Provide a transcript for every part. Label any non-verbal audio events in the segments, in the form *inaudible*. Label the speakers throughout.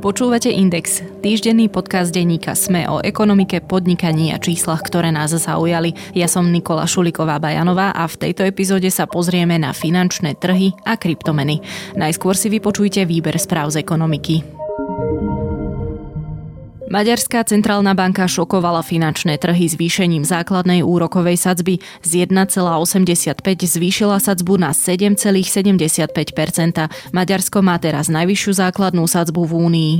Speaker 1: Počúvate Index, týždenný podcast denníka Sme o ekonomike, podnikaní a číslach, ktoré nás zaujali. Ja som Nikola Šuliková Bajanová a v tejto epizóde sa pozrieme na finančné trhy a kryptomeny. Najskôr si vypočujte výber správ z ekonomiky. Maďarská centrálna banka šokovala finančné trhy zvýšením základnej úrokovej sadzby z 1,85 zvýšila sadzbu na 7,75% Maďarsko má teraz najvyššiu základnú sadzbu v Únii.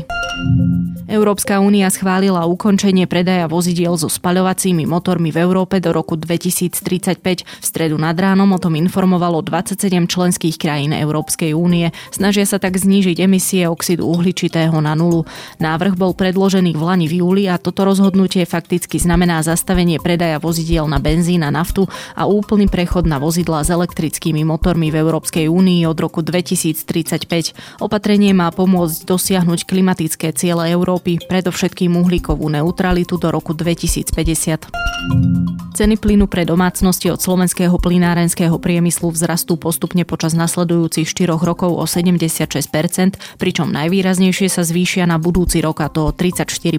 Speaker 1: Európska únia schválila ukončenie predaja vozidiel so spaľovacími motormi v Európe do roku 2035. V stredu nad ránom o tom informovalo 27 členských krajín Európskej únie. Snažia sa tak znížiť emisie oxidu uhličitého na nulu. Návrh bol predložený v Lani v júli a toto rozhodnutie fakticky znamená zastavenie predaja vozidiel na benzín a naftu a úplný prechod na vozidla s elektrickými motormi v Európskej únii od roku 2035. Opatrenie má pomôcť dosiahnuť klimatické ciele Európy predovšetkým uhlíkovú neutralitu do roku 2050. Ceny plynu pre domácnosti od slovenského plynárenského priemyslu vzrastú postupne počas nasledujúcich 4 rokov o 76%, pričom najvýraznejšie sa zvýšia na budúci rok a to o 34%.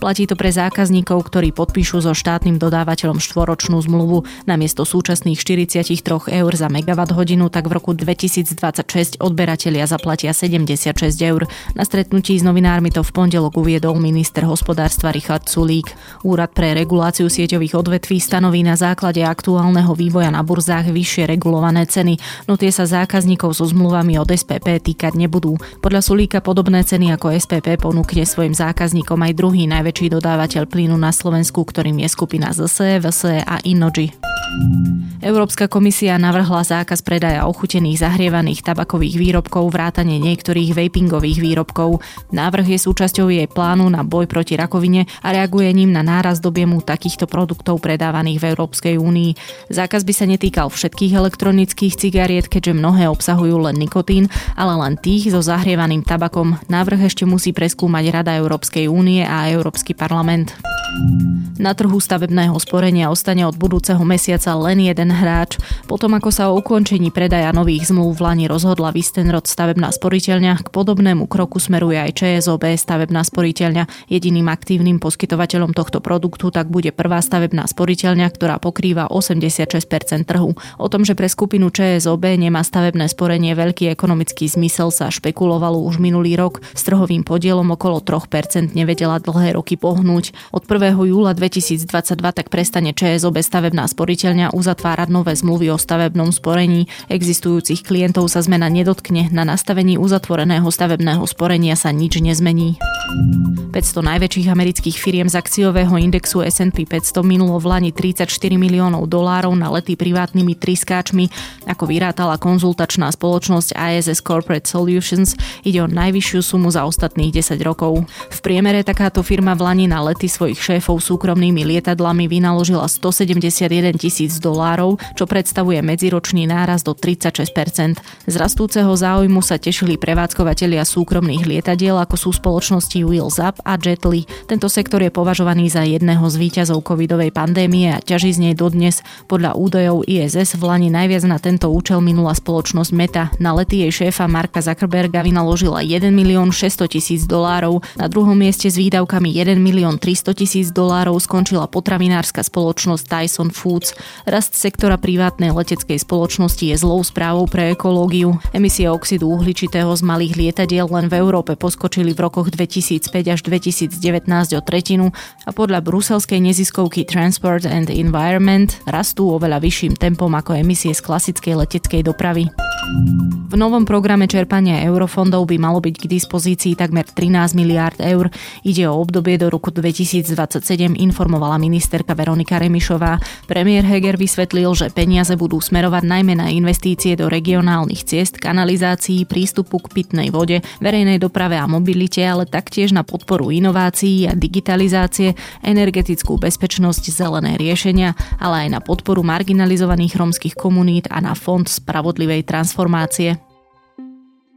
Speaker 1: Platí to pre zákazníkov, ktorí podpíšu so štátnym dodávateľom štvoročnú zmluvu namiesto súčasných 43 eur za megawatt hodinu, tak v roku 2026 odberatelia zaplatia 76 eur. Na stretnutí s novinármi to v pondelok uviedol minister hospodárstva Richard Sulík. Úrad pre reguláciu sieťových odvetví stanoví na základe aktuálneho vývoja na burzách vyššie regulované ceny, no tie sa zákazníkov so zmluvami od SPP týkať nebudú. Podľa Sulíka podobné ceny ako SPP ponúkne svojim zákazníkom aj druhý najväčší dodávateľ plynu na Slovensku, ktorým je skupina ZSE, VSE a Innogy. Európska komisia navrhla zákaz predaja ochutených zahrievaných tabakových výrobkov vrátane niektorých vapingových výrobkov. Návrh je súčasťou jej plánu na boj proti rakovine a reaguje ním na náraz objemu takýchto produktov predávaných v Európskej únii. Zákaz by sa netýkal všetkých elektronických cigariet, keďže mnohé obsahujú len nikotín, ale len tých so zahrievaným tabakom. Návrh ešte musí preskúmať Rada Európskej únie a Európsky parlament. Na trhu stavebného sporenia ostane od budúceho mesiaca len jeden hráč. Potom ako sa o ukončení predaja nových zmluv v Lani rozhodla Vistenrod stavebná sporiteľňa, k podobnému kroku smeruje aj ČSOB stavebná sporiteľňa. Jediným aktívnym poskytovateľom tohto produktu tak bude prvá stavebná sporiteľňa, ktorá pokrýva 86% trhu. O tom, že pre skupinu ČSOB nemá stavebné sporenie veľký ekonomický zmysel sa špekulovalo už minulý rok. S trhovým podielom okolo 3% nevedela dlhé roky pohnúť. Od 1. júla 2022 tak prestane ČSOB stavebná sporiteľňa uzatvárať nové zmluvy o stavebnom sporení. Existujúcich klientov sa zmena nedotkne, na nastavení uzatvoreného stavebného sporenia sa nič nezmení. 500 najväčších amerických firiem z akciového indexu S&P 500 minulo v Lani 34 miliónov dolárov na lety privátnymi triskáčmi. Ako vyrátala konzultačná spoločnosť ISS Corporate Solutions, ide o najvyššiu sumu za ostatných 10 rokov. V priemere takáto firma v Lani na lety svojich šéfov súkromnými lietadlami vynaložila 171 tisíc dolárov, čo predstavuje medziročný náraz do 36%. Z rastúceho záujmu sa tešili prevádzkovateľia súkromných lietadiel, ako sú spoločnosti Wheels Up a Jetly. Tento sektor je považovaný za jedného z výťazov covidovej pandémie a ťaží z nej dodnes. Podľa údajov ISS v Lani najviac na tento účel minula spoločnosť Meta. Na lety jej šéfa Marka Zuckerberga vynaložila 1 milión 600 tisíc dolárov. Na druhom mieste s výdavkami 1 milión 300 tisíc dolárov skončila potravinárska spoločnosť Tyson Foods. Rast sektora privátnej leteckej spoločnosti je zlou správou pre ekológiu. Emisie oxidu uhličitého z malých lietadiel len v Európe poskočili v rokoch 2005 až 2019 o tretinu a podľa bruselskej neziskovky Transport and Environment rastú oveľa vyšším tempom ako emisie z klasickej leteckej dopravy. V novom programe čerpania eurofondov by malo byť k dispozícii takmer 13 miliárd eur. Ide o obdobie do roku 2027, informovala ministerka Veronika Remišová. Premiér Heger vysvetlil, že peniaze budú smerovať najmä na investície do regionálnych ciest, kanalizácií, prístupu k pitnej vode, verejnej doprave a mobilite, ale taktiež na podporu inovácií a digitalizácie, energetickú bezpečnosť, zelené riešenia, ale aj na podporu marginalizovaných rómskych komunít a na fond spravodlivej transformácie.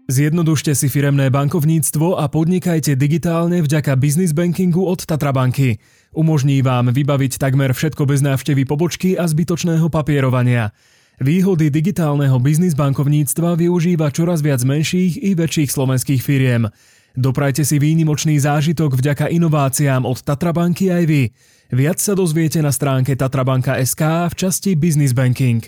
Speaker 2: Zjednodušte si firemné bankovníctvo a podnikajte digitálne vďaka business bankingu od Tatrabanky. Umožní vám vybaviť takmer všetko bez návštevy pobočky a zbytočného papierovania. Výhody digitálneho biznis bankovníctva využíva čoraz viac menších i väčších slovenských firiem. Doprajte si výnimočný zážitok vďaka inováciám od Tatrabanky aj vy. Viac sa dozviete na stránke tatrabanka.sk v časti Business Banking.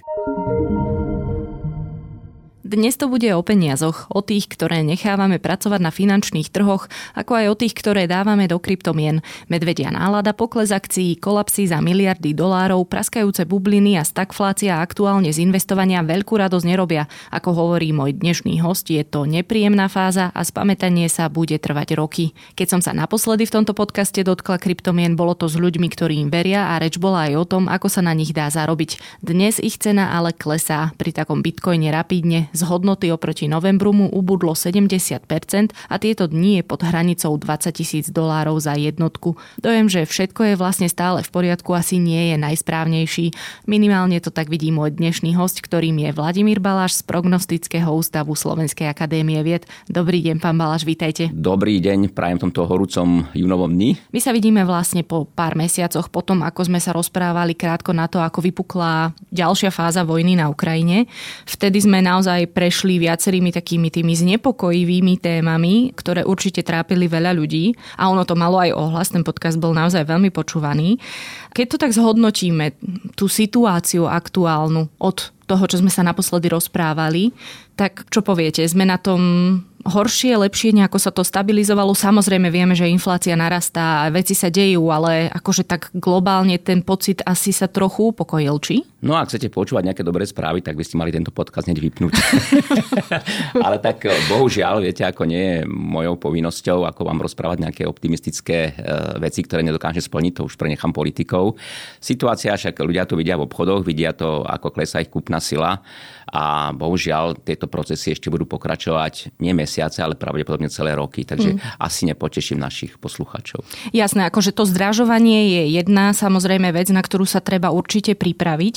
Speaker 1: Dnes to bude o peniazoch, o tých, ktoré nechávame pracovať na finančných trhoch, ako aj o tých, ktoré dávame do kryptomien. Medvedia nálada, pokles akcií, kolapsy za miliardy dolárov, praskajúce bubliny a stagflácia aktuálne z investovania veľkú radosť nerobia. Ako hovorí môj dnešný host, je to nepríjemná fáza a spamätanie sa bude trvať roky. Keď som sa naposledy v tomto podcaste dotkla kryptomien, bolo to s ľuďmi, ktorí im veria a reč bola aj o tom, ako sa na nich dá zarobiť. Dnes ich cena ale klesá. Pri takom bitcoine rapidne z hodnoty oproti novembru mu ubudlo 70% a tieto dni je pod hranicou 20 tisíc dolárov za jednotku. Dojem, že všetko je vlastne stále v poriadku, asi nie je najsprávnejší. Minimálne to tak vidí môj dnešný host, ktorým je Vladimír Baláš z Prognostického ústavu Slovenskej akadémie vied. Dobrý deň, pán Baláš, vítajte.
Speaker 3: Dobrý deň, prajem tomto horúcom júnovom dni.
Speaker 1: My sa vidíme vlastne po pár mesiacoch potom, ako sme sa rozprávali krátko na to, ako vypukla ďalšia fáza vojny na Ukrajine. Vtedy sme naozaj prešli viacerými takými tými znepokojivými témami, ktoré určite trápili veľa ľudí a ono to malo aj ohlas, ten podcast bol naozaj veľmi počúvaný. Keď to tak zhodnotíme, tú situáciu aktuálnu od toho, čo sme sa naposledy rozprávali, tak čo poviete? Sme na tom horšie, lepšie, nejako sa to stabilizovalo. Samozrejme vieme, že inflácia narastá, veci sa dejú, ale akože tak globálne ten pocit asi sa trochu upokojil, či?
Speaker 3: No a ak chcete počúvať nejaké dobré správy, tak by ste mali tento podcast hneď vypnúť. *laughs* ale tak eh, bohužiaľ, viete, ako nie je mojou povinnosťou, ako vám rozprávať nejaké optimistické eh, veci, ktoré nedokáže splniť, to už prenechám politikou. Situácia však ľudia to vidia v obchodoch, vidia to, ako klesá ich kúpna sila a bohužiaľ tieto procesy ešte budú pokračovať nie mesiace, ale pravdepodobne celé roky, takže mm. asi nepoteším našich poslucháčov.
Speaker 1: Jasné, akože to zdražovanie je jedna samozrejme vec, na ktorú sa treba určite pripraviť.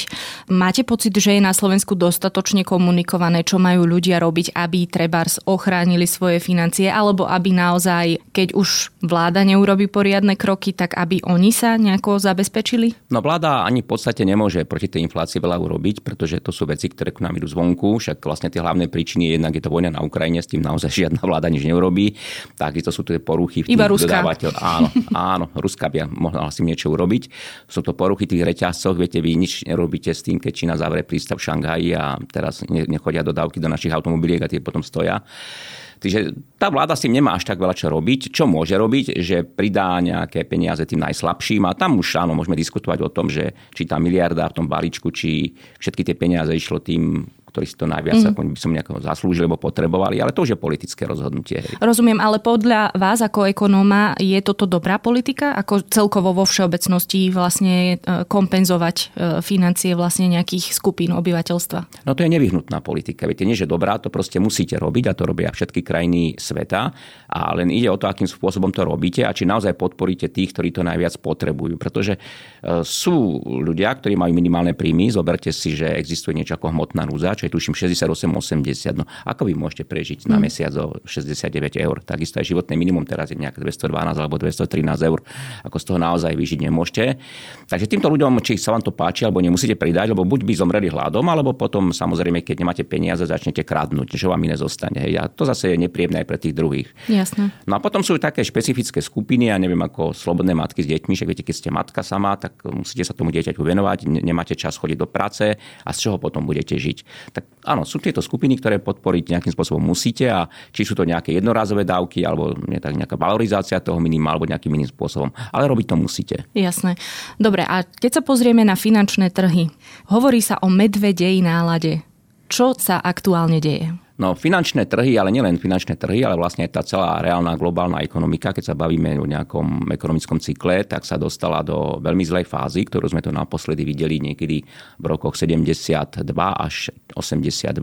Speaker 1: Máte pocit, že je na Slovensku dostatočne komunikované, čo majú ľudia robiť, aby trebárs ochránili svoje financie, alebo aby naozaj, keď už vláda neurobi poriadne kroky, tak aby oni sa nejako zabezpečili?
Speaker 3: No vláda ani v podstate nemôže proti tej inflácii veľa urobiť, pretože to sú veci, ktoré k nám idú zvonku, však vlastne tie hlavné príčiny je jednak je to vojna na Ukrajine, s tým naozaj *laughs* žiadna vláda nič neurobí. Takisto sú to poruchy v tých
Speaker 1: Iba Ruska.
Speaker 3: Áno, *laughs* áno, Ruska by mohla asi niečo urobiť. Sú to poruchy tých reťazcoch, viete, vy nič nerobíte s tým, keď Čína zavre prístav v Šanghaji a teraz nechodia dodávky do našich automobiliek a tie potom stoja. Čiže tá vláda s tým nemá až tak veľa čo robiť. Čo môže robiť, že pridá nejaké peniaze tým najslabším a tam už áno, môžeme diskutovať o tom, že či tá miliarda v tom balíčku, či všetky tie peniaze išlo tým ktorí si to najviac mm. by som nejako zaslúžili alebo potrebovali, ale to už je politické rozhodnutie.
Speaker 1: Rozumiem, ale podľa vás ako ekonóma je toto dobrá politika? Ako celkovo vo všeobecnosti vlastne e, kompenzovať e, financie vlastne nejakých skupín obyvateľstva?
Speaker 3: No to je nevyhnutná politika. Viete, nie že dobrá, to proste musíte robiť a to robia všetky krajiny sveta. A len ide o to, akým spôsobom to robíte a či naozaj podporíte tých, ktorí to najviac potrebujú. Pretože e, sú ľudia, ktorí majú minimálne príjmy. Zoberte si, že existuje niečo ako hmotná núza, čo je tuším 68-80. No ako vy môžete prežiť mm. na mesiac o 69 eur? Takisto aj životné minimum teraz je nejaké 212 alebo 213 eur. Ako z toho naozaj vyžiť nemôžete. Takže týmto ľuďom, či sa vám to páči, alebo nemusíte pridať, lebo buď by zomreli hladom, alebo potom samozrejme, keď nemáte peniaze, začnete kradnúť, čo vám iné zostane. Hej. A to zase je nepríjemné aj pre tých druhých.
Speaker 1: Jasne.
Speaker 3: No a potom sú také špecifické skupiny, ja neviem, ako slobodné matky s deťmi, že viete, keď ste matka sama, tak musíte sa tomu dieťaťu venovať, nemáte čas chodiť do práce a z čoho potom budete žiť tak áno, sú tieto skupiny, ktoré podporiť nejakým spôsobom musíte a či sú to nejaké jednorázové dávky alebo nejaká valorizácia toho minima alebo nejakým iným spôsobom. Ale robiť to musíte.
Speaker 1: Jasné. Dobre, a keď sa pozrieme na finančné trhy, hovorí sa o medvedej nálade. Čo sa aktuálne deje?
Speaker 3: No finančné trhy, ale nielen finančné trhy, ale vlastne tá celá reálna globálna ekonomika, keď sa bavíme o nejakom ekonomickom cykle, tak sa dostala do veľmi zlej fázy, ktorú sme to naposledy videli niekedy v rokoch 72 až 82.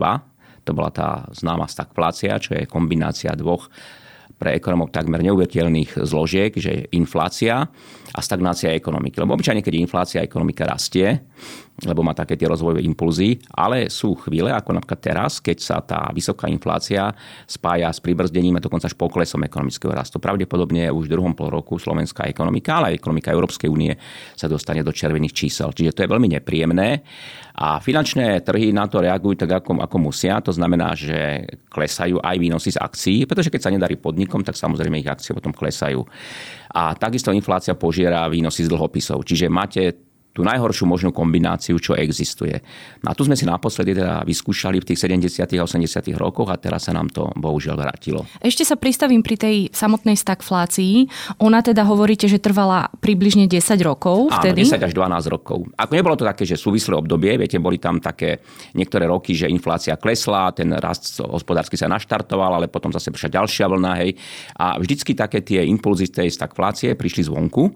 Speaker 3: To bola tá známa stagflácia, čo je kombinácia dvoch pre ekonomov takmer neuveriteľných zložiek, že inflácia a stagnácia ekonomiky. Lebo obyčajne, keď inflácia ekonomika rastie, lebo má také tie rozvojové impulzy, ale sú chvíle, ako napríklad teraz, keď sa tá vysoká inflácia spája s pribrzdením a dokonca až poklesom ekonomického rastu. Pravdepodobne už v druhom pol roku slovenská ekonomika, ale aj ekonomika Európskej únie sa dostane do červených čísel. Čiže to je veľmi nepríjemné. A finančné trhy na to reagujú tak, ako, ako musia. To znamená, že klesajú aj výnosy z akcií, pretože keď sa nedarí podnikom, tak samozrejme ich akcie potom klesajú. A takisto inflácia požiera výnosy z dlhopisov. Čiže máte tú najhoršiu možnú kombináciu, čo existuje. No a tu sme si naposledy teda vyskúšali v tých 70. a 80. rokoch a teraz sa nám to bohužiaľ vrátilo.
Speaker 1: Ešte sa pristavím pri tej samotnej stagflácii. Ona teda hovoríte, že trvala približne 10 rokov vtedy?
Speaker 3: Áno, 10 až 12 rokov. Ako nebolo to také, že súvislé obdobie, viete, boli tam také niektoré roky, že inflácia klesla, ten rast hospodársky sa naštartoval, ale potom zase prišla ďalšia vlna, hej. A vždycky také tie impulzy tej stagflácie prišli zvonku.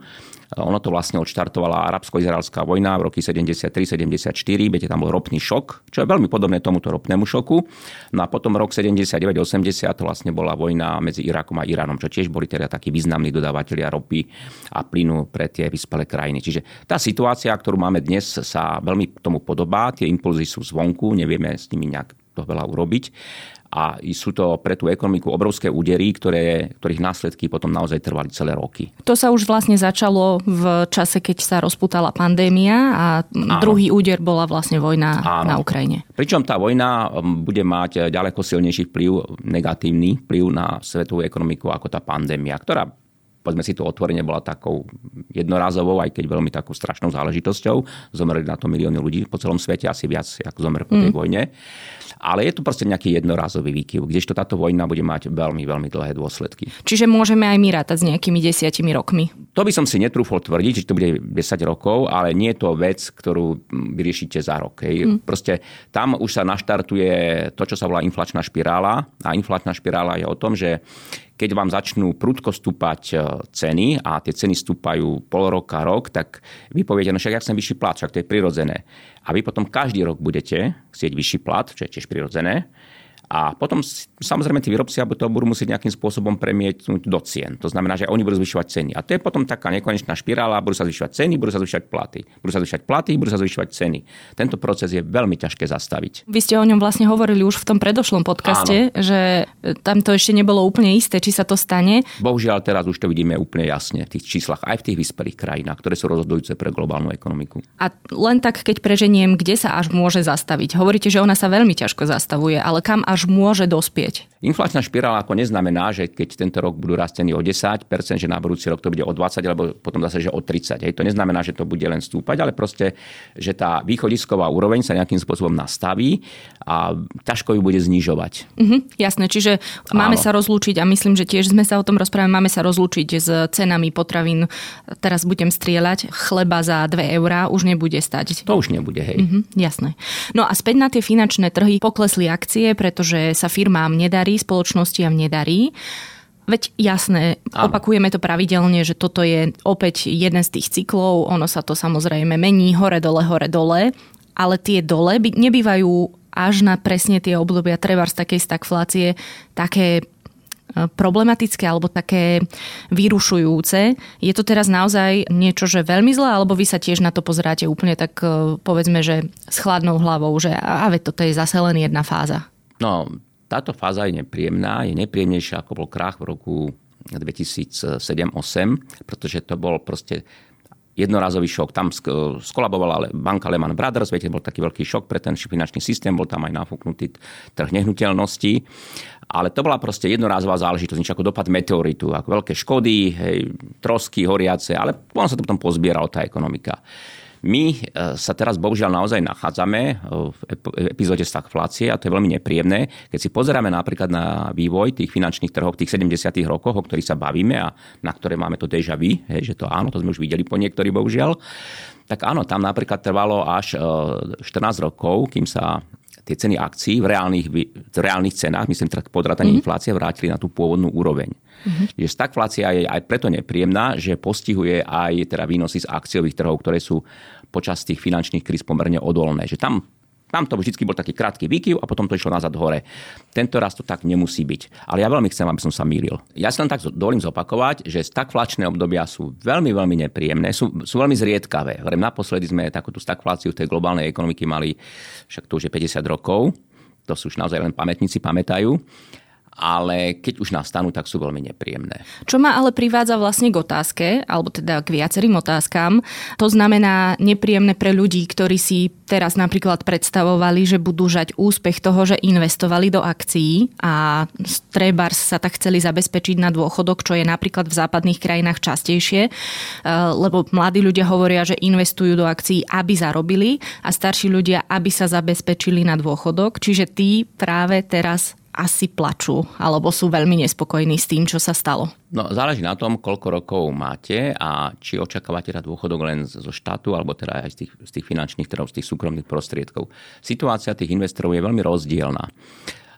Speaker 3: Ono to vlastne odštartovala arabsko-izraelská vojna v roky 73-74, viete, tam bol ropný šok, čo je veľmi podobné tomuto ropnému šoku. No a potom rok 79-80 to vlastne bola vojna medzi Irakom a Iránom, čo tiež boli teda takí významní dodávateľia ropy a plynu pre tie vyspelé krajiny. Čiže tá situácia, ktorú máme dnes, sa veľmi tomu podobá. Tie impulzy sú zvonku, nevieme s nimi nejak to veľa urobiť a sú to pre tú ekonomiku obrovské údery, ktoré, ktorých následky potom naozaj trvali celé roky.
Speaker 1: To sa už vlastne začalo v čase, keď sa rozputala pandémia a Áno. druhý úder bola vlastne vojna Áno. na Ukrajine.
Speaker 3: Pričom tá vojna um, bude mať ďaleko silnejší vplyv, negatívny vplyv na svetovú ekonomiku ako tá pandémia, ktorá povedzme si to otvorene, bola takou jednorázovou, aj keď veľmi takou strašnou záležitosťou. Zomreli na to milióny ľudí po celom svete, asi viac ako zomreli po tej mm. vojne. Ale je to proste nejaký jednorázový výkyv, kdežto táto vojna bude mať veľmi, veľmi dlhé dôsledky.
Speaker 1: Čiže môžeme aj my rátať s nejakými desiatimi rokmi?
Speaker 3: To by som si netrúfol tvrdiť, že to bude 10 rokov, ale nie je to vec, ktorú vyriešite za rok. Hej. Mm. Proste tam už sa naštartuje to, čo sa volá inflačná špirála. A inflačná špirála je o tom, že keď vám začnú prudko stúpať e, ceny a tie ceny stúpajú pol roka, rok, tak vy poviete, no však ja chcem vyšší plat, však to je prirodzené. A vy potom každý rok budete chcieť vyšší plat, čo je tiež prirodzené. A potom samozrejme tí výrobci to budú musieť nejakým spôsobom premietnúť do cien. To znamená, že oni budú zvyšovať ceny. A to je potom taká nekonečná špirála, budú sa zvyšovať ceny, budú sa zvyšovať platy. Budú sa zvyšovať platy, budú sa zvyšovať ceny. Tento proces je veľmi ťažké zastaviť.
Speaker 1: Vy ste o ňom vlastne hovorili už v tom predošlom podcaste, Áno. že tam to ešte nebolo úplne isté, či sa to stane.
Speaker 3: Bohužiaľ teraz už to vidíme úplne jasne v tých číslach aj v tých vyspelých krajinách, ktoré sú rozhodujúce pre globálnu ekonomiku.
Speaker 1: A len tak, keď preženiem, kde sa až môže zastaviť? Hovoríte, že ona sa veľmi ťažko zastavuje, ale kam až môže dospieť?
Speaker 3: Inflačná špirála ako neznamená, že keď tento rok budú rastení o 10%, že na budúci rok to bude o 20, alebo potom zase, že o 30. Hej. To neznamená, že to bude len stúpať, ale proste, že tá východisková úroveň sa nejakým spôsobom nastaví a ťažko ju bude znižovať.
Speaker 1: Mhm, jasné, čiže máme Áno. sa rozlúčiť a myslím, že tiež sme sa o tom rozprávali, máme sa rozlúčiť s cenami potravín. Teraz budem strieľať, chleba za 2 eurá už nebude stať.
Speaker 3: To už nebude, hej. Mhm,
Speaker 1: jasné. No a späť na tie finančné trhy poklesli akcie, pretože sa firmám nedarí, spoločnostiam nedarí. Veď jasné, Áno. opakujeme to pravidelne, že toto je opäť jeden z tých cyklov, ono sa to samozrejme mení hore, dole, hore, dole, ale tie dole by, nebývajú až na presne tie obdobia treba z takej stagflácie také e, problematické alebo také vyrušujúce. Je to teraz naozaj niečo, že veľmi zlé, alebo vy sa tiež na to pozeráte úplne tak e, povedzme, že s chladnou hlavou, že a veď toto je zase len jedna fáza.
Speaker 3: No, táto fáza je nepríjemná, je nepríjemnejšia ako bol krach v roku 2007-2008, pretože to bol proste jednorazový šok. Tam skolabovala banka Lehman Brothers, viete, bol taký veľký šok pre ten finančný systém, bol tam aj nafúknutý trh nehnuteľností. Ale to bola proste jednorazová záležitosť, nič ako dopad meteoritu, ako veľké škody, hej, trosky, horiace, ale on sa to potom pozbierala tá ekonomika. My e, sa teraz bohužiaľ naozaj nachádzame e, v epizóde stagflácie a to je veľmi nepríjemné. Keď si pozeráme napríklad na vývoj tých finančných trhov v tých 70. rokoch, o ktorých sa bavíme a na ktoré máme to deja vu, hej, že to áno, to sme už videli po niektorí bohužiaľ, tak áno, tam napríklad trvalo až 14 e, rokov, kým sa tie ceny akcií v reálnych, v reálnych cenách, myslím teda podratanie mm-hmm. inflácie, vrátili na tú pôvodnú úroveň. Mm-hmm. Že stagflácia je aj preto nepríjemná, že postihuje aj teda výnosy z akciových trhov, ktoré sú počas tých finančných kríz pomerne odolné. Že tam Tam to vždy bol taký krátky výkyv a potom to išlo nazad hore. Tento raz to tak nemusí byť. Ale ja veľmi chcem, aby som sa mýlil. Ja si len tak dovolím zopakovať, že stagflačné obdobia sú veľmi, veľmi nepríjemné, sú, sú veľmi zriedkavé. Hovorím, naposledy sme takúto stagfláciu tej globálnej ekonomiky mali, však to už je 50 rokov, to sú už naozaj len pamätníci pamätajú ale keď už nastanú, tak sú veľmi nepríjemné.
Speaker 1: Čo ma ale privádza vlastne k otázke, alebo teda k viacerým otázkam, to znamená nepríjemné pre ľudí, ktorí si teraz napríklad predstavovali, že budú žať úspech toho, že investovali do akcií a trebárs sa tak chceli zabezpečiť na dôchodok, čo je napríklad v západných krajinách častejšie, e, lebo mladí ľudia hovoria, že investujú do akcií, aby zarobili a starší ľudia, aby sa zabezpečili na dôchodok. Čiže tí práve teraz asi plačú alebo sú veľmi nespokojní s tým, čo sa stalo?
Speaker 3: No, záleží na tom, koľko rokov máte a či očakávate teda dôchodok len zo štátu alebo teda aj z tých, z tých finančných, teda z tých súkromných prostriedkov. Situácia tých investorov je veľmi rozdielna.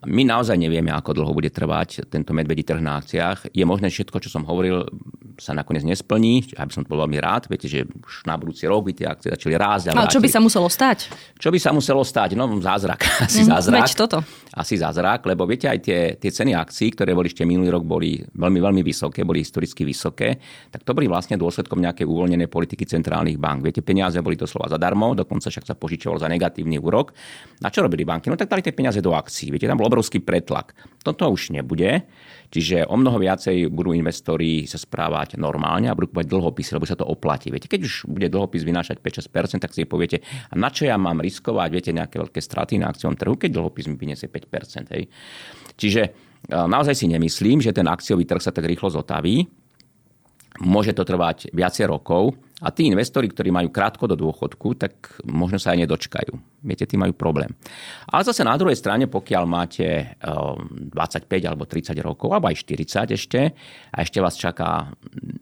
Speaker 3: My naozaj nevieme, ako dlho bude trvať tento medvedí trh na akciách. Je možné všetko, čo som hovoril, sa nakoniec nesplní, aby som bol veľmi rád. Viete, že už na budúci rok by tie akcie začali rásť.
Speaker 1: Ale čo by sa muselo stať?
Speaker 3: Čo by sa muselo stať? No zázrak. *laughs* Asi mm, zázrak.
Speaker 1: Veď toto.
Speaker 3: Asi zázrak, lebo viete, aj tie, tie ceny akcií, ktoré boli ešte minulý rok, boli veľmi, veľmi vysoké, boli historicky vysoké, tak to boli vlastne dôsledkom nejakej uvoľnenej politiky centrálnych bank. Viete, peniaze boli doslova zadarmo, dokonca však sa požičovalo za negatívny úrok. A čo robili banky? No tak dali tie peniaze do akcií. Viete, tam bol obrovský pretlak. Toto už nebude. Čiže o mnoho viacej budú investori sa správať normálne a budú kúpať dlhopisy, lebo sa to oplatí. Viete, keď už bude dlhopis vynášať 5-6%, tak si poviete, a na čo ja mám riskovať, viete, nejaké veľké straty na akciom trhu, keď dlhopis mi vyniesie 5%. Hej. Čiže e, naozaj si nemyslím, že ten akciový trh sa tak rýchlo zotaví. Môže to trvať viacej rokov, a tí investori, ktorí majú krátko do dôchodku, tak možno sa aj nedočkajú. Viete, tí majú problém. Ale zase na druhej strane, pokiaľ máte 25 ehm, alebo 30 rokov, alebo aj 40 ešte, a ešte vás čaká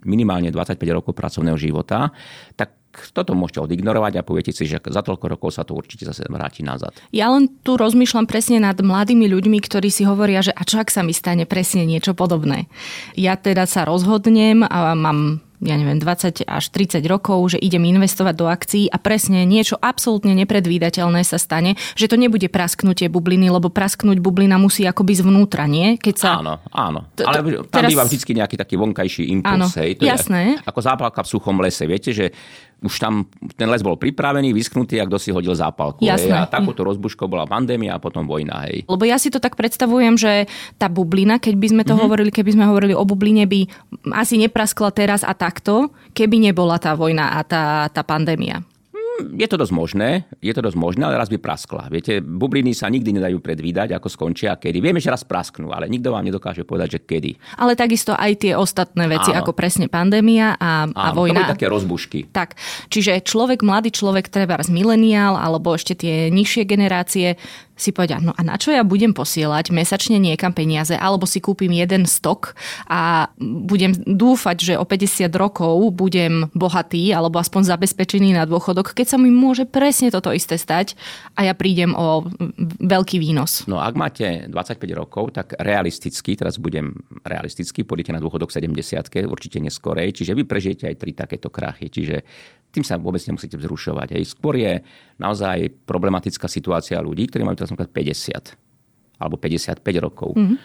Speaker 3: minimálne 25 rokov pracovného života, tak toto môžete odignorovať a poviete si, že za toľko rokov sa to určite zase vráti nazad.
Speaker 1: Ja len tu rozmýšľam presne nad mladými ľuďmi, ktorí si hovoria, že a čo ak sa mi stane presne niečo podobné. Ja teda sa rozhodnem a mám ja neviem, 20 až 30 rokov, že idem investovať do akcií a presne niečo absolútne nepredvídateľné sa stane, že to nebude prasknutie bubliny, lebo prasknúť bublina musí akoby zvnútra, nie?
Speaker 3: Keď sa... Áno, áno. Ale tam teraz... býva vždy nejaký taký vonkajší impuls. Áno, hej. To
Speaker 1: jasné.
Speaker 3: Je ako zápalka v suchom lese. Viete, že už tam ten les bol pripravený, vysknutý, ak kto si hodil zápalku. Jasné. Hej. A takúto rozbuškou bola pandémia a potom vojna. Hej.
Speaker 1: Lebo ja si to tak predstavujem, že tá bublina, keď by sme to mm-hmm. hovorili, keby sme hovorili o bubline, by asi nepraskla teraz a takto, keby nebola tá vojna a tá, tá pandémia.
Speaker 3: Je to dosť možné, je to dosť možné, ale raz by praskla. Viete, bubliny sa nikdy nedajú predvídať, ako skončia a kedy. Vieme, že raz prasknú, ale nikto vám nedokáže povedať, že kedy.
Speaker 1: Ale takisto aj tie ostatné veci, Áno. ako presne pandémia a, Áno, a vojna.
Speaker 3: To také rozbušky.
Speaker 1: Tak, čiže človek, mladý človek, treba mileniál, alebo ešte tie nižšie generácie, si povedia, no a na čo ja budem posielať mesačne niekam peniaze, alebo si kúpim jeden stok a budem dúfať, že o 50 rokov budem bohatý, alebo aspoň zabezpečený na dôchodok, keď sa mi môže presne toto isté stať a ja prídem o veľký výnos.
Speaker 3: No ak máte 25 rokov, tak realisticky, teraz budem realisticky, pôjdete na dôchodok 70 určite neskorej, čiže vy prežijete aj tri takéto krachy. Čiže tým sa vôbec nemusíte vzrušovať. Hej. Skôr je naozaj problematická situácia ľudí, ktorí majú teraz 50 alebo 55 rokov. Mm-hmm.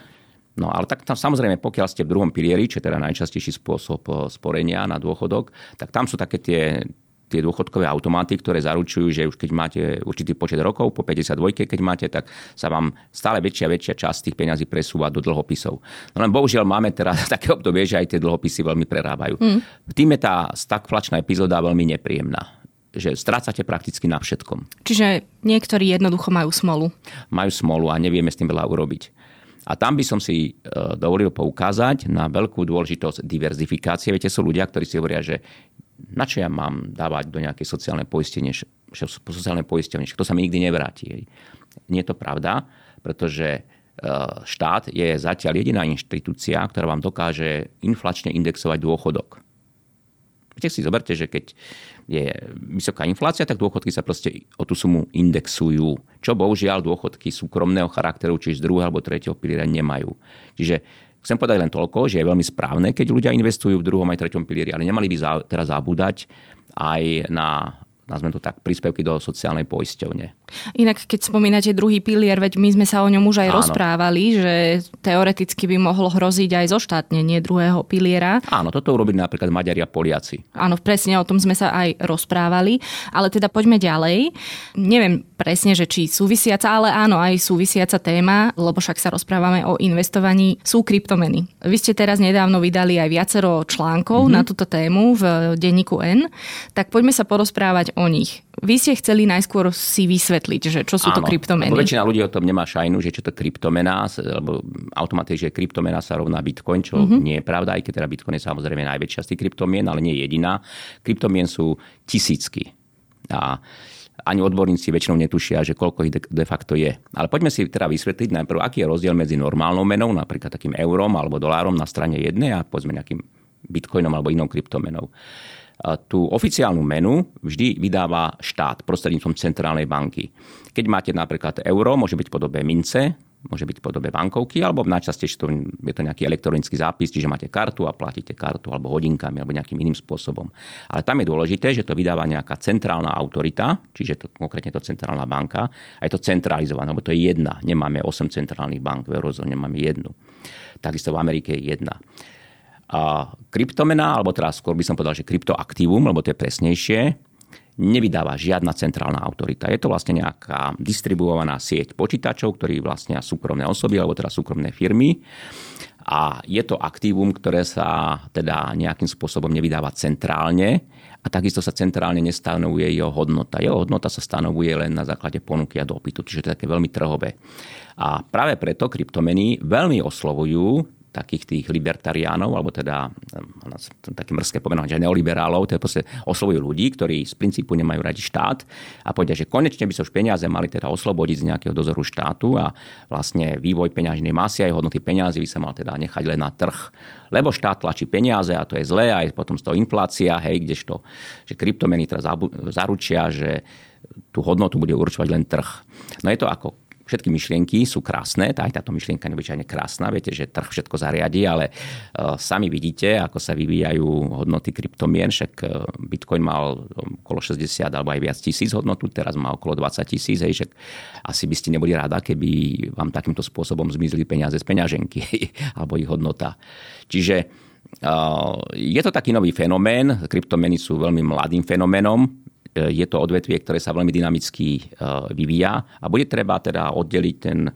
Speaker 3: No ale tak tam samozrejme, pokiaľ ste v druhom pilieri, čo je teda najčastejší spôsob eh, sporenia na dôchodok, tak tam sú také tie tie dôchodkové automaty, ktoré zaručujú, že už keď máte určitý počet rokov, po 52, keď máte, tak sa vám stále väčšia a väčšia časť tých peňazí presúva do dlhopisov. No len bohužiaľ máme teraz *laughs* také obdobie, že aj tie dlhopisy veľmi prerábajú. Mm. Tým je tá stagflačná epizóda veľmi nepríjemná že strácate prakticky na všetkom.
Speaker 1: Čiže niektorí jednoducho majú smolu.
Speaker 3: Majú smolu a nevieme s tým veľa urobiť. A tam by som si e, dovolil poukázať na veľkú dôležitosť diverzifikácie. Viete, sú ľudia, ktorí si hovoria, že na čo ja mám dávať do nejakej sociálnej poistenie, sociálnej poistenie, to sa mi nikdy nevráti. Nie je to pravda, pretože e, štát je zatiaľ jediná inštitúcia, ktorá vám dokáže inflačne indexovať dôchodok. Viete si zoberte, že keď je vysoká inflácia, tak dôchodky sa proste o tú sumu indexujú. Čo bohužiaľ dôchodky súkromného charakteru, či z druhého alebo tretieho piliera nemajú. Čiže Chcem povedať len toľko, že je veľmi správne, keď ľudia investujú v druhom aj treťom pilieri, ale nemali by teraz zabúdať aj na nazvem to tak, príspevky do sociálnej poisťovne.
Speaker 1: Inak, keď spomínate druhý pilier, veď my sme sa o ňom už aj Áno. rozprávali, že teoreticky by mohlo hroziť aj zoštátnenie druhého piliera.
Speaker 3: Áno, toto urobiť napríklad Maďari a Poliaci.
Speaker 1: Áno, presne o tom sme sa aj rozprávali, ale teda poďme ďalej. Neviem presne, že či súvisiaca, ale áno, aj súvisiaca téma, lebo však sa rozprávame o investovaní, sú kryptomeny. Vy ste teraz nedávno vydali aj viacero článkov mm-hmm. na túto tému v denníku N, tak poďme sa porozprávať o nich. Vy ste chceli najskôr si vysvetliť, že čo sú Áno, to kryptomeny.
Speaker 3: väčšina ľudí o tom nemá šajnu, že čo to kryptomena, lebo automaticky, že kryptomena sa rovná Bitcoin, čo mm-hmm. nie je pravda, aj keď teda Bitcoin je samozrejme najväčšia z tých kryptomien, ale nie jediná. Kryptomien sú tisícky. A ani odborníci väčšinou netušia, že koľko ich de facto je. Ale poďme si teda vysvetliť najprv, aký je rozdiel medzi normálnou menou, napríklad takým eurom alebo dolárom na strane jednej a povedzme nejakým bitcoinom alebo inou kryptomenou tú oficiálnu menu vždy vydáva štát prostredníctvom centrálnej banky. Keď máte napríklad euro, môže byť v podobe mince, môže byť v podobe bankovky, alebo najčastejšie to, je to nejaký elektronický zápis, čiže máte kartu a platíte kartu alebo hodinkami alebo nejakým iným spôsobom. Ale tam je dôležité, že to vydáva nejaká centrálna autorita, čiže to, konkrétne to centrálna banka, a je to centralizované, lebo to je jedna. Nemáme 8 centrálnych bank v eurozóne, máme jednu. Takisto v Amerike je jedna. A kryptomena, alebo teraz skôr by som povedal, že kryptoaktívum, lebo to je presnejšie, nevydáva žiadna centrálna autorita. Je to vlastne nejaká distribuovaná sieť počítačov, ktorí vlastnia súkromné osoby, alebo teda súkromné firmy. A je to aktívum, ktoré sa teda nejakým spôsobom nevydáva centrálne a takisto sa centrálne nestanovuje jeho hodnota. Jeho hodnota sa stanovuje len na základe ponuky a dopytu, čiže to je také veľmi trhové. A práve preto kryptomeny veľmi oslovujú takých tých libertariánov, alebo teda také mrzké pomenovanie, že neoliberálov, teda proste oslovujú ľudí, ktorí z princípu nemajú radi štát a povedia, že konečne by sa už peniaze mali teda oslobodiť z nejakého dozoru štátu a vlastne vývoj peňažnej masy aj hodnoty peniazy by sa mal teda nechať len na trh. Lebo štát tlačí peniaze a to je zlé, aj potom z toho inflácia, hej, kdežto, že kryptomeny teraz zaručia, že tú hodnotu bude určovať len trh. No je to ako Všetky myšlienky sú krásne, aj táto myšlienka je nevyčajne krásna, viete, že trh všetko zariadi, ale uh, sami vidíte, ako sa vyvíjajú hodnoty kryptomien, však uh, Bitcoin mal okolo 60 alebo aj viac tisíc hodnotu, teraz má okolo 20 tisíc, hej, však asi by ste neboli rada, keby vám takýmto spôsobom zmizli peniaze z peňaženky *laughs* alebo ich hodnota. Čiže uh, je to taký nový fenomén, kryptomeny sú veľmi mladým fenoménom, E, je to odvetvie, ktoré sa veľmi dynamicky e, vyvíja a bude treba teda oddeliť ten,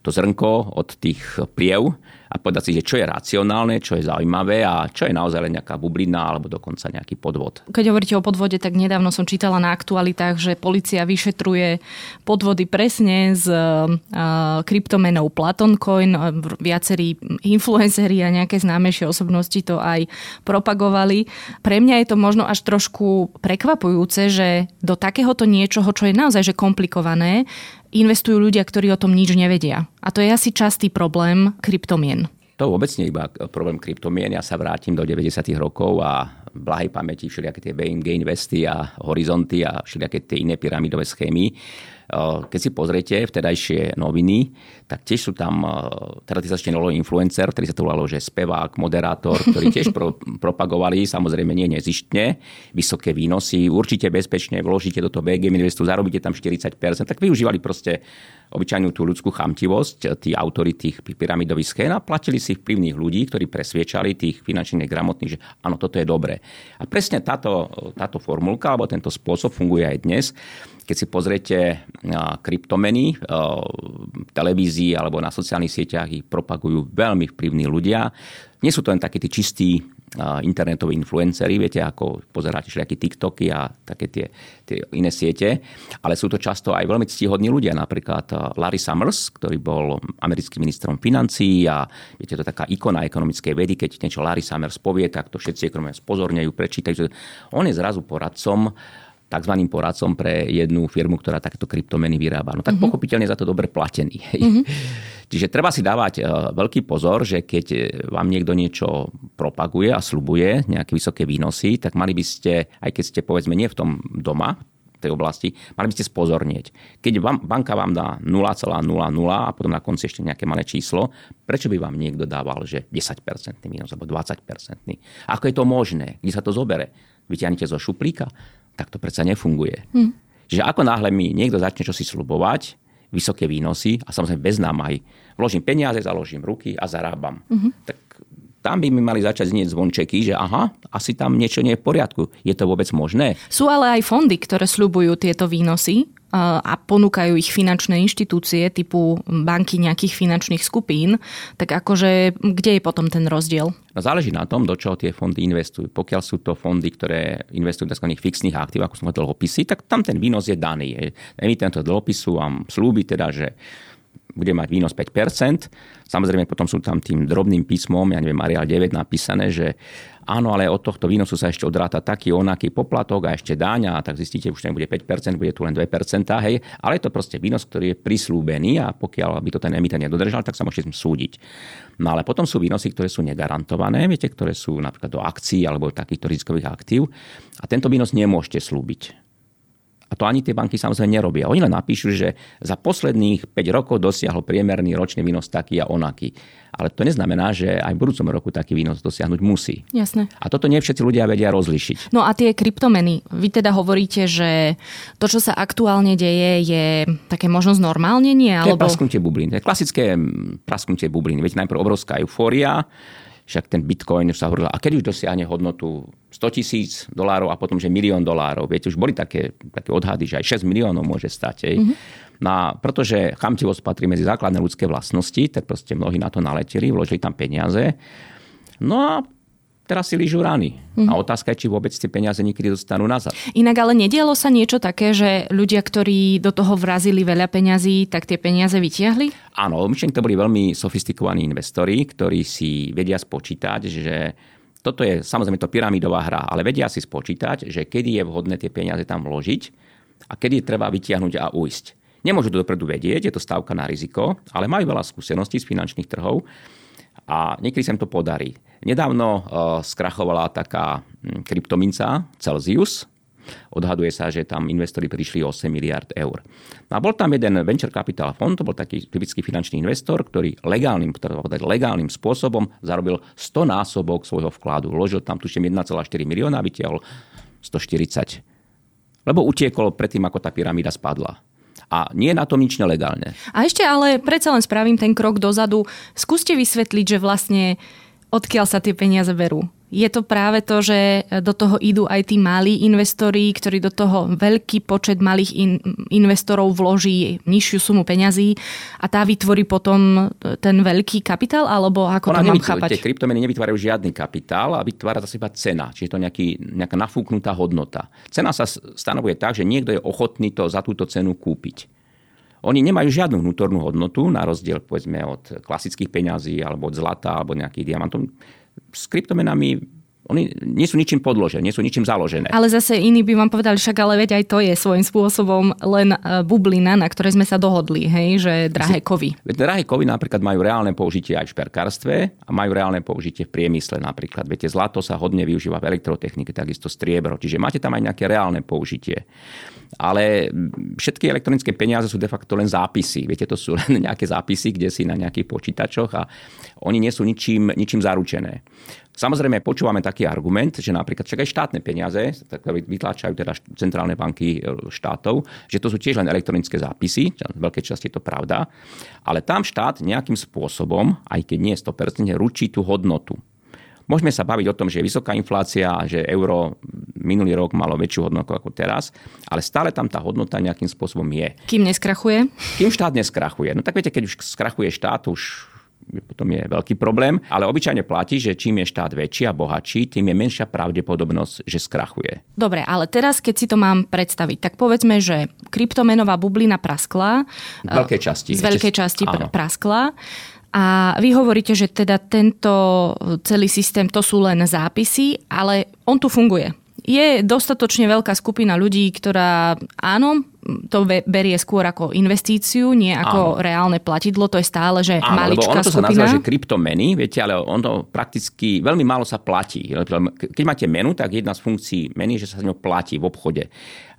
Speaker 3: to zrnko od tých pliev a povedať si, že čo je racionálne, čo je zaujímavé a čo je naozaj len nejaká bublina alebo dokonca nejaký podvod.
Speaker 1: Keď hovoríte o podvode, tak nedávno som čítala na aktualitách, že policia vyšetruje podvody presne s uh, kryptomenou Platon Coin. Viacerí influenceri a nejaké známejšie osobnosti to aj propagovali. Pre mňa je to možno až trošku prekvapujúce, že do takéhoto niečoho, čo je naozaj že komplikované, investujú ľudia, ktorí o tom nič nevedia. A to je asi častý problém kryptomien.
Speaker 3: To vôbec nie iba problém kryptomien. Ja sa vrátim do 90. rokov a blahej pamäti všelijaké tie BNG investy a horizonty a všelijaké tie iné pyramidové schémy keď si pozriete vtedajšie noviny, tak tiež sú tam, teda ty sa ešte influencer, ktorý sa to volalo, že spevák, moderátor, ktorí tiež pro, *laughs* propagovali, samozrejme nie nezištne, vysoké výnosy, určite bezpečne vložíte do toho BG Investu, zarobíte tam 40%, tak využívali proste obyčajnú tú ľudskú chamtivosť, tí autory tých pyramidových schén a platili si vplyvných ľudí, ktorí presviečali tých finančne gramotných, že áno, toto je dobré. A presne táto, táto formulka alebo tento spôsob funguje aj dnes. Keď si pozriete kryptomeny v televízii alebo na sociálnych sieťach, ich propagujú veľmi vplyvní ľudia. Nie sú to len takí tí čistí internetoví influenceri, viete, ako pozeráte všetky TikToky a také tie, tie iné siete, ale sú to často aj veľmi ctihodní ľudia, napríklad Larry Summers, ktorý bol americkým ministrom financií a viete, to taká ikona ekonomickej vedy, keď niečo Larry Summers povie, tak to všetci ekonomia spozornejú, prečítajú. On je zrazu poradcom tzv. poradcom pre jednu firmu, ktorá takéto kryptomeny vyrába. No tak uh-huh. pochopiteľne za to dobre platený. Uh-huh. Čiže treba si dávať e, veľký pozor, že keď e, vám niekto niečo propaguje a slubuje nejaké vysoké výnosy, tak mali by ste, aj keď ste povedzme nie v tom doma, v tej oblasti, mali by ste spozornieť. Keď vám, banka vám dá 0,00 a potom na konci ešte nejaké malé číslo, prečo by vám niekto dával, že 10% minus alebo 20%? Ako je to možné? Kde sa to zobere? Vyťahnete zo šuplíka? Tak to predsa nefunguje. Hm. Čiže ako náhle mi niekto začne čosi slubovať, vysoké výnosy a samozrejme bez nám aj vložím peniaze, založím ruky a zarábam. Uh-huh. Tak tam by mi mali začať znieť zvončeky, že aha, asi tam niečo nie je v poriadku. Je to vôbec možné?
Speaker 1: Sú ale aj fondy, ktoré sľubujú tieto výnosy a ponúkajú ich finančné inštitúcie typu banky nejakých finančných skupín, tak akože kde je potom ten rozdiel?
Speaker 3: No záleží na tom, do čoho tie fondy investujú. Pokiaľ sú to fondy, ktoré investujú do tzv. fixných aktív, ako som dlhopisy, tak tam ten výnos je daný. Emitent dlhopisu vám slúbi teda, že bude mať výnos 5%. Samozrejme potom sú tam tým drobným písmom, ja neviem, Marial 9 napísané, že áno, ale od tohto výnosu sa ešte odráta taký onaký poplatok a ešte dáň a tak zistíte, už to nebude 5%, bude tu len 2%, hej. Ale je to proste výnos, ktorý je prislúbený a pokiaľ by to ten emitent nedodržal, tak sa môžete súdiť. No ale potom sú výnosy, ktoré sú negarantované, viete, ktoré sú napríklad do akcií alebo takýchto rizikových aktív a tento výnos nemôžete slúbiť. A to ani tie banky samozrejme nerobia. Oni len napíšu, že za posledných 5 rokov dosiahol priemerný ročný výnos taký a onaký. Ale to neznamená, že aj v budúcom roku taký výnos dosiahnuť musí.
Speaker 1: Jasné.
Speaker 3: A toto nie všetci ľudia vedia rozlišiť.
Speaker 1: No a tie kryptomeny, vy teda hovoríte, že to, čo sa aktuálne deje, je také možno znormálnenie?
Speaker 3: Alebo... To je prasknutie bublín. To je klasické prasknutie bublín. Veď najprv obrovská eufória, však ten bitcoin už sa hovoril, a keď už dosiahne hodnotu 100 tisíc dolárov a potom, že milión dolárov. Viete, už boli také, také odhady, že aj 6 miliónov môže stať. Mm-hmm. No a pretože chamtivosť patrí medzi základné ľudské vlastnosti, tak proste mnohí na to naleteli, vložili tam peniaze. No a teraz si lížu rany. Mm. A otázka je, či vôbec tie peniaze niekedy dostanú nazad.
Speaker 1: Inak ale nedialo sa niečo také, že ľudia, ktorí do toho vrazili veľa peňazí, tak tie peniaze vytiahli?
Speaker 3: Áno, myšlenky to boli veľmi sofistikovaní investori, ktorí si vedia spočítať, že toto je samozrejme to pyramidová hra, ale vedia si spočítať, že kedy je vhodné tie peniaze tam vložiť a kedy treba vytiahnuť a ujsť. Nemôžu to dopredu vedieť, je to stávka na riziko, ale majú veľa skúseností z finančných trhov a niekedy sa im to podarí. Nedávno uh, skrachovala taká hm, kryptominca Celsius. Odhaduje sa, že tam investori prišli 8 miliard eur. No a bol tam jeden venture capital fond, to bol taký typický finančný investor, ktorý legálnym, povedať, legálnym spôsobom zarobil 100 násobok svojho vkladu. Vložil tam tuším 1,4 milióna vytiahol 140. Lebo utiekol predtým, ako tá pyramída spadla a nie je na tom nič nelegálne.
Speaker 1: A ešte ale predsa len spravím ten krok dozadu. Skúste vysvetliť, že vlastne odkiaľ sa tie peniaze berú. Je to práve to, že do toho idú aj tí malí investori, ktorí do toho veľký počet malých in, investorov vloží nižšiu sumu peňazí a tá vytvorí potom ten veľký kapitál, alebo ako Ona to mám chápať?
Speaker 3: Tie kryptomeny nevytvárajú žiadny kapitál a vytvára zase iba cena, čiže to nejaký, nejaká nafúknutá hodnota. Cena sa stanovuje tak, že niekto je ochotný to za túto cenu kúpiť. Oni nemajú žiadnu vnútornú hodnotu, na rozdiel povedzme od klasických peňazí alebo od zlata alebo nejakých diamantov. S kryptomenami oni nie sú ničím podložené, nie sú ničím založené.
Speaker 1: Ale zase iní by vám povedali, však ale veď aj to je svojím spôsobom len e, bublina, na ktorej sme sa dohodli, hej, že drahé kovy.
Speaker 3: Drahé kovy napríklad majú reálne použitie aj v šperkárstve a majú reálne použitie v priemysle napríklad. Viete, zlato sa hodne využíva v elektrotechnike, takisto striebro, čiže máte tam aj nejaké reálne použitie ale všetky elektronické peniaze sú de facto len zápisy. Viete, to sú *laughs* len nejaké zápisy, kde si na nejakých počítačoch a oni nie sú ničím, ničím zaručené. Samozrejme, počúvame taký argument, že napríklad však aj štátne peniaze, ktoré vytláčajú teda centrálne banky e, štátov, že to sú tiež len elektronické zápisy, v veľkej časti je to pravda, ale tam štát nejakým spôsobom, aj keď nie 100%, ručí tú hodnotu. Môžeme sa baviť o tom, že je vysoká inflácia a že euro minulý rok malo väčšiu hodnotu ako teraz, ale stále tam tá hodnota nejakým spôsobom je.
Speaker 1: Kým neskrachuje?
Speaker 3: Kým štát neskrachuje. No tak viete, keď už skrachuje štát, už potom je veľký problém, ale obyčajne platí, že čím je štát väčší a bohatší, tým je menšia pravdepodobnosť, že skrachuje.
Speaker 1: Dobre, ale teraz, keď si to mám predstaviť, tak povedzme, že kryptomenová bublina praskla.
Speaker 3: Z veľkej časti.
Speaker 1: Z veľkej časti Áno. praskla. A vy hovoríte, že teda tento celý systém to sú len zápisy, ale on tu funguje. Je dostatočne veľká skupina ľudí, ktorá áno, to berie skôr ako investíciu, nie ako áno. reálne platidlo. To je stále, že áno, maličká
Speaker 3: ono to
Speaker 1: skupina.
Speaker 3: sa nazýva, že kryptomeny, viete, ale on to prakticky veľmi málo sa platí. Keď máte menu, tak jedna z funkcií meny, že sa s ňou platí v obchode.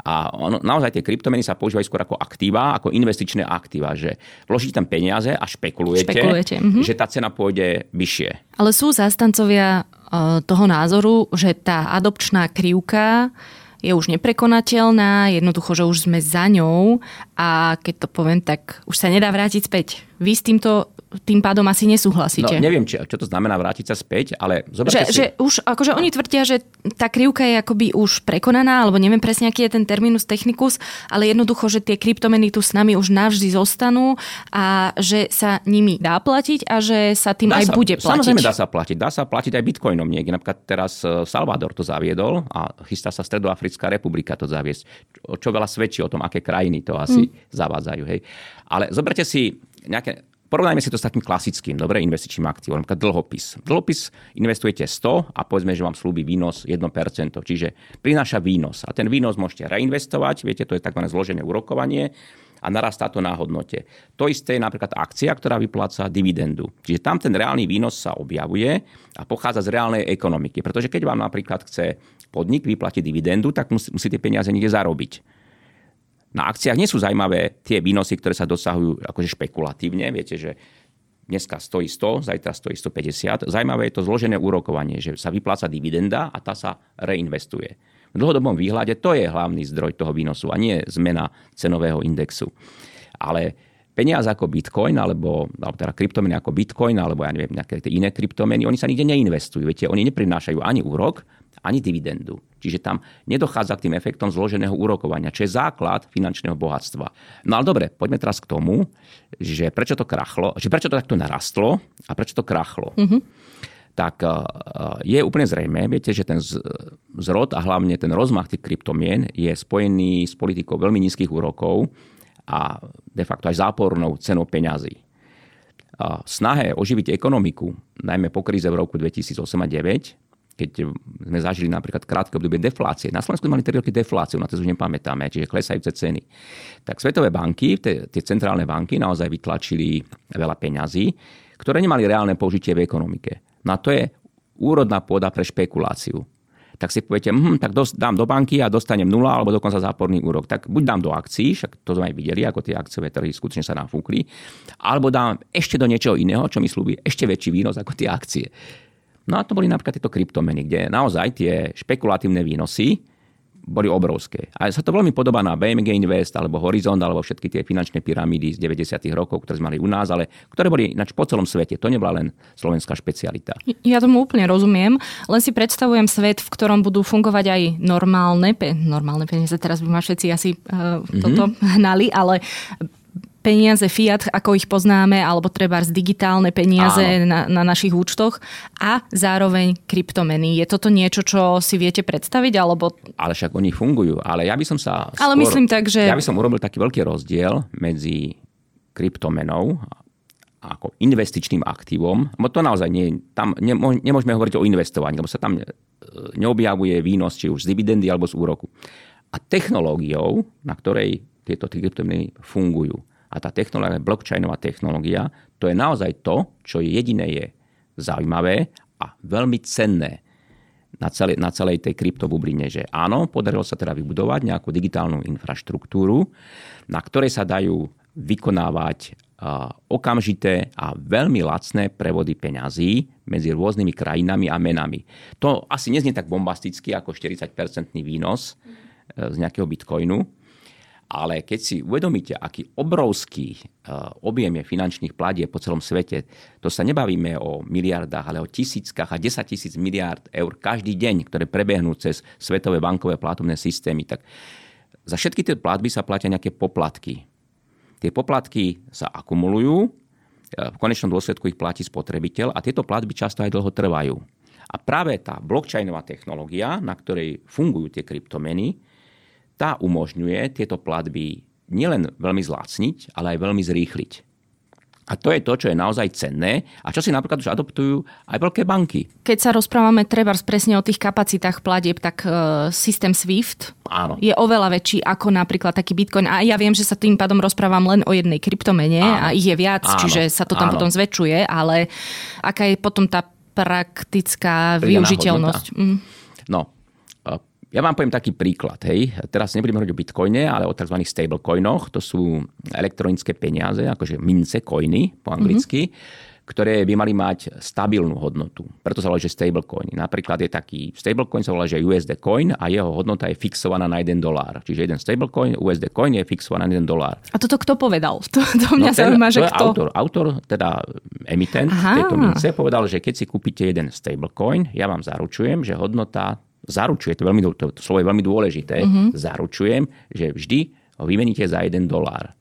Speaker 3: A ono, naozaj tie kryptomeny sa používajú skôr ako aktíva, ako investičné aktíva, že vložíte tam peniaze a špekulujete, špekulujete. Mhm. že tá cena pôjde vyššie.
Speaker 1: Ale sú zástancovia e, toho názoru, že tá adopčná krivka je už neprekonateľná, jednoducho, že už sme za ňou a keď to poviem, tak už sa nedá vrátiť späť. Vy s týmto tým pádom asi nesúhlasíte.
Speaker 3: No, neviem, či, čo to znamená vrátiť sa späť, ale zoberte
Speaker 1: že,
Speaker 3: si...
Speaker 1: Že už, akože oni tvrdia, že tá krivka je akoby už prekonaná, alebo neviem presne, aký je ten terminus technicus, ale jednoducho, že tie kryptomeny tu s nami už navždy zostanú a že sa nimi dá platiť a že sa tým dá aj sa, bude platiť.
Speaker 3: Samozrejme dá sa platiť. Dá sa platiť aj bitcoinom. Niekde napríklad teraz e, Salvador to zaviedol a chystá sa Stredoafrická republika to zaviesť. Čo veľa svedčí o tom, aké krajiny to asi hmm. zavádzajú. Hej. Ale zoberte si nejaké Porovnajme si to s takým klasickým, dobre, investičným aktívom, napríklad dlhopis. Dlhopis investujete 100 a povedzme, že vám slúbi výnos 1%, čiže prináša výnos. A ten výnos môžete reinvestovať, viete, to je tzv. zložené urokovanie a narastá to na hodnote. To isté je napríklad akcia, ktorá vypláca dividendu. Čiže tam ten reálny výnos sa objavuje a pochádza z reálnej ekonomiky. Pretože keď vám napríklad chce podnik vyplatiť dividendu, tak musí, musí tie peniaze niekde zarobiť. Na akciách nie sú zaujímavé tie výnosy, ktoré sa dosahujú akože špekulatívne. Viete, že dneska stojí 100, zajtra stojí 150. Zaujímavé je to zložené úrokovanie, že sa vypláca dividenda a tá sa reinvestuje. V dlhodobom výhľade to je hlavný zdroj toho výnosu a nie zmena cenového indexu. Ale peniaze ako bitcoin, alebo, alebo teda kryptomeny ako bitcoin, alebo ja neviem, nejaké iné kryptomeny, oni sa nikde neinvestujú. Viete, oni neprinášajú ani úrok, ani dividendu. Čiže tam nedochádza k tým efektom zloženého úrokovania, čo je základ finančného bohatstva. No ale dobre, poďme teraz k tomu, že prečo to krachlo, že prečo to takto narastlo a prečo to krachlo. Mm-hmm. Tak eh, je úplne zrejme, viete, že ten zrod a hlavne ten rozmach tých kryptomien je spojený s politikou veľmi nízkych úrokov a de facto aj zápornou cenou peňazí. Snahe oživiť ekonomiku, najmä po kríze v roku 2008 a 2009, keď sme zažili napríklad krátke obdobie deflácie. Na Slovensku mali 3 roky defláciu, na to už nepamätáme, čiže klesajúce ceny. Tak svetové banky, tie, tie centrálne banky naozaj vytlačili veľa peňazí, ktoré nemali reálne použitie v ekonomike. No to je úrodná pôda pre špekuláciu. Tak si poviete, hm, tak dos, dám do banky a dostanem nula alebo dokonca záporný úrok. Tak buď dám do akcií, však to sme aj videli, ako tie akciové trhy skutočne sa nafúkli, alebo dám ešte do niečoho iného, čo mi slúbi ešte väčší výnos ako tie akcie. No a to boli napríklad tieto kryptomeny, kde naozaj tie špekulatívne výnosy boli obrovské. A sa to veľmi podobá na BMG Invest alebo Horizont alebo všetky tie finančné pyramídy z 90. rokov, ktoré sme mali u nás, ale ktoré boli ináč po celom svete. To nebola len slovenská špecialita.
Speaker 1: Ja tomu úplne rozumiem, len si predstavujem svet, v ktorom budú fungovať aj normálne, pe- normálne peniaze, teraz by ma všetci asi uh, toto mm-hmm. hnali, ale peniaze fiat, ako ich poznáme, alebo treba z digitálne peniaze na, na našich účtoch a zároveň kryptomeny. Je toto niečo, čo si viete predstaviť? Alebo...
Speaker 3: Ale však oni fungujú. Ale ja by som sa...
Speaker 1: Ale skôr, myslím tak, že...
Speaker 3: Ja by som urobil taký veľký rozdiel medzi kryptomenou ako investičným aktívom, bo to naozaj nie, tam nemôžeme hovoriť o investovaní, lebo sa tam e, neobjavuje výnos či už z dividendy alebo z úroku. A technológiou, na ktorej tieto kryptomeny fungujú a tá technológia, blockchainová technológia, to je naozaj to, čo je jediné je zaujímavé a veľmi cenné na celej, na celej tej kryptobubline, že áno, podarilo sa teda vybudovať nejakú digitálnu infraštruktúru, na ktorej sa dajú vykonávať okamžité a veľmi lacné prevody peňazí medzi rôznymi krajinami a menami. To asi neznie tak bombasticky ako 40-percentný výnos e, z nejakého bitcoinu, ale keď si uvedomíte, aký obrovský e, objem je finančných pladie po celom svete, to sa nebavíme o miliardách, ale o tisíckach a 10 tisíc miliard eur každý deň, ktoré prebehnú cez svetové bankové platobné systémy, tak za všetky tie platby sa platia nejaké poplatky. Tie poplatky sa akumulujú, e, v konečnom dôsledku ich platí spotrebiteľ a tieto platby často aj dlho trvajú. A práve tá blockchainová technológia, na ktorej fungujú tie kryptomeny, tá umožňuje tieto platby nielen veľmi zlácniť, ale aj veľmi zrýchliť. A to je to, čo je naozaj cenné a čo si napríklad už adoptujú aj veľké banky.
Speaker 1: Keď sa rozprávame treba presne o tých kapacitách platieb, tak e, systém SWIFT Áno. je oveľa väčší ako napríklad taký Bitcoin. A ja viem, že sa tým pádom rozprávam len o jednej kryptomene Áno. a ich je viac, Áno. čiže sa to tam Áno. potom zväčšuje, ale aká je potom tá praktická využiteľnosť? Mm.
Speaker 3: No, ja vám poviem taký príklad. Hej. Teraz nebudeme hovoriť o bitcoine, ale o tzv. stablecoinoch. To sú elektronické peniaze, akože mince, coiny po anglicky, mm-hmm. ktoré by mali mať stabilnú hodnotu. Preto sa volá, že stablecoin. Napríklad je taký stablecoin sa volá, že USD coin a jeho hodnota je fixovaná na 1 dolár. Čiže jeden stablecoin, USD coin je fixovaná na 1 dolár.
Speaker 1: A toto kto povedal? *laughs* To, to mňa no, ten, zaujíma, že
Speaker 3: to kto? Autor, autor, teda emitent Aha. tejto mince povedal, že keď si kúpite jeden stablecoin, ja vám zaručujem, že hodnota zaručuje, to, veľmi, to, slovo je veľmi dôležité, uh-huh. zaručujem, že vždy ho vymeníte za 1 dolár.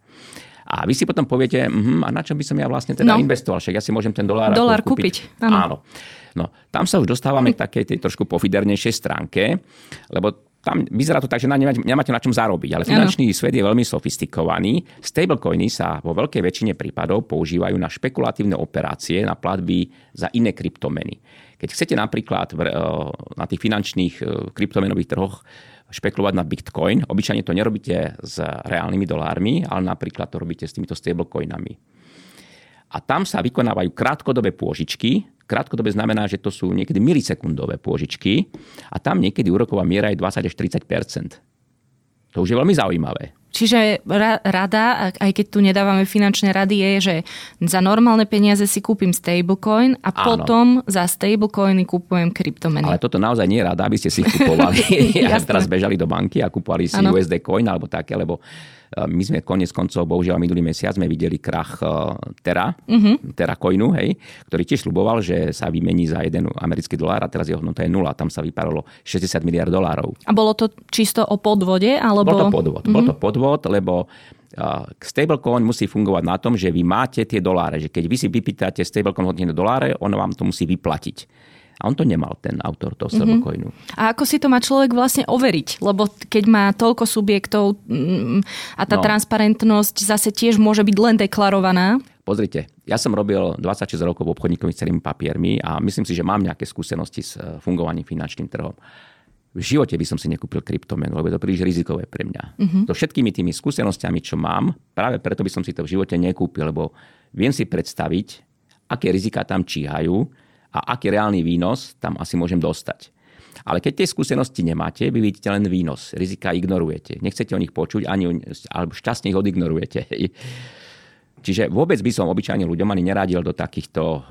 Speaker 3: A vy si potom poviete, uh-huh, a na čo by som ja vlastne teda no. investoval? Však ja si môžem ten dolár,
Speaker 1: dolár kúpiť.
Speaker 3: kúpiť. Áno. Áno. No, tam sa už dostávame k takej tej trošku pofidernejšej stránke, lebo tam vyzerá to tak, že nemáte na čom zarobiť, ale finančný ano. svet je veľmi sofistikovaný. Stablecoiny sa vo veľkej väčšine prípadov používajú na špekulatívne operácie, na platby za iné kryptomeny. Keď chcete napríklad eh, na tých finančných eh, kryptomenových trhoch špekulovať na Bitcoin. Obyčajne to nerobíte s reálnymi dolármi, ale napríklad to robíte s týmito stablecoinami. A tam sa vykonávajú krátkodobé pôžičky. Krátkodobé znamená, že to sú niekedy milisekundové pôžičky a tam niekedy úroková miera je 20 až 30 To už je veľmi zaujímavé.
Speaker 1: Čiže rada, aj keď tu nedávame finančné rady, je, že za normálne peniaze si kúpim stablecoin a Áno. potom za stablecoiny kúpujem kryptomeny.
Speaker 3: Ale toto naozaj nie je rada, aby ste si kupovali. *laughs* ja teraz bežali do banky a kúpovali si ano. USD coin alebo také, lebo my sme konec koncov, bohužiaľ minulý mesiac sme videli krach eh, Terra, uh-huh. Terra Coinu, hej, ktorý tiež sluboval, že sa vymení za jeden americký dolár a teraz jeho hodnota je nula. Tam sa vyparalo 60 miliard dolárov.
Speaker 1: A bolo to čisto o podvode? Alebo...
Speaker 3: Bol to podvod. Uh-huh. Bol to podvod, lebo uh, stablecoin musí fungovať na tom, že vy máte tie doláre. Že keď vy si vypýtate stablecoin hodne doláre, on vám to musí vyplatiť. A on to nemal, ten autor toho stablecoinu.
Speaker 1: Mm-hmm. A ako si to má človek vlastne overiť? Lebo keď má toľko subjektov mm, a tá no. transparentnosť zase tiež môže byť len deklarovaná.
Speaker 3: Pozrite, ja som robil 26 rokov v obchodníkovi s celými papiermi a myslím si, že mám nejaké skúsenosti s eh, fungovaním finančným trhom. V živote by som si nekúpil kryptomenu, lebo je to príliš rizikové pre mňa. Uh-huh. To všetkými tými skúsenostiami, čo mám, práve preto by som si to v živote nekúpil, lebo viem si predstaviť, aké rizika tam číhajú, a aký reálny výnos tam asi môžem dostať. Ale keď tie skúsenosti nemáte, vy vidíte len výnos. Rizika ignorujete. Nechcete o nich počuť, ani, alebo šťastne ich odignorujete. *laughs* Čiže vôbec by som obyčajne ľuďom ani neradil do takýchto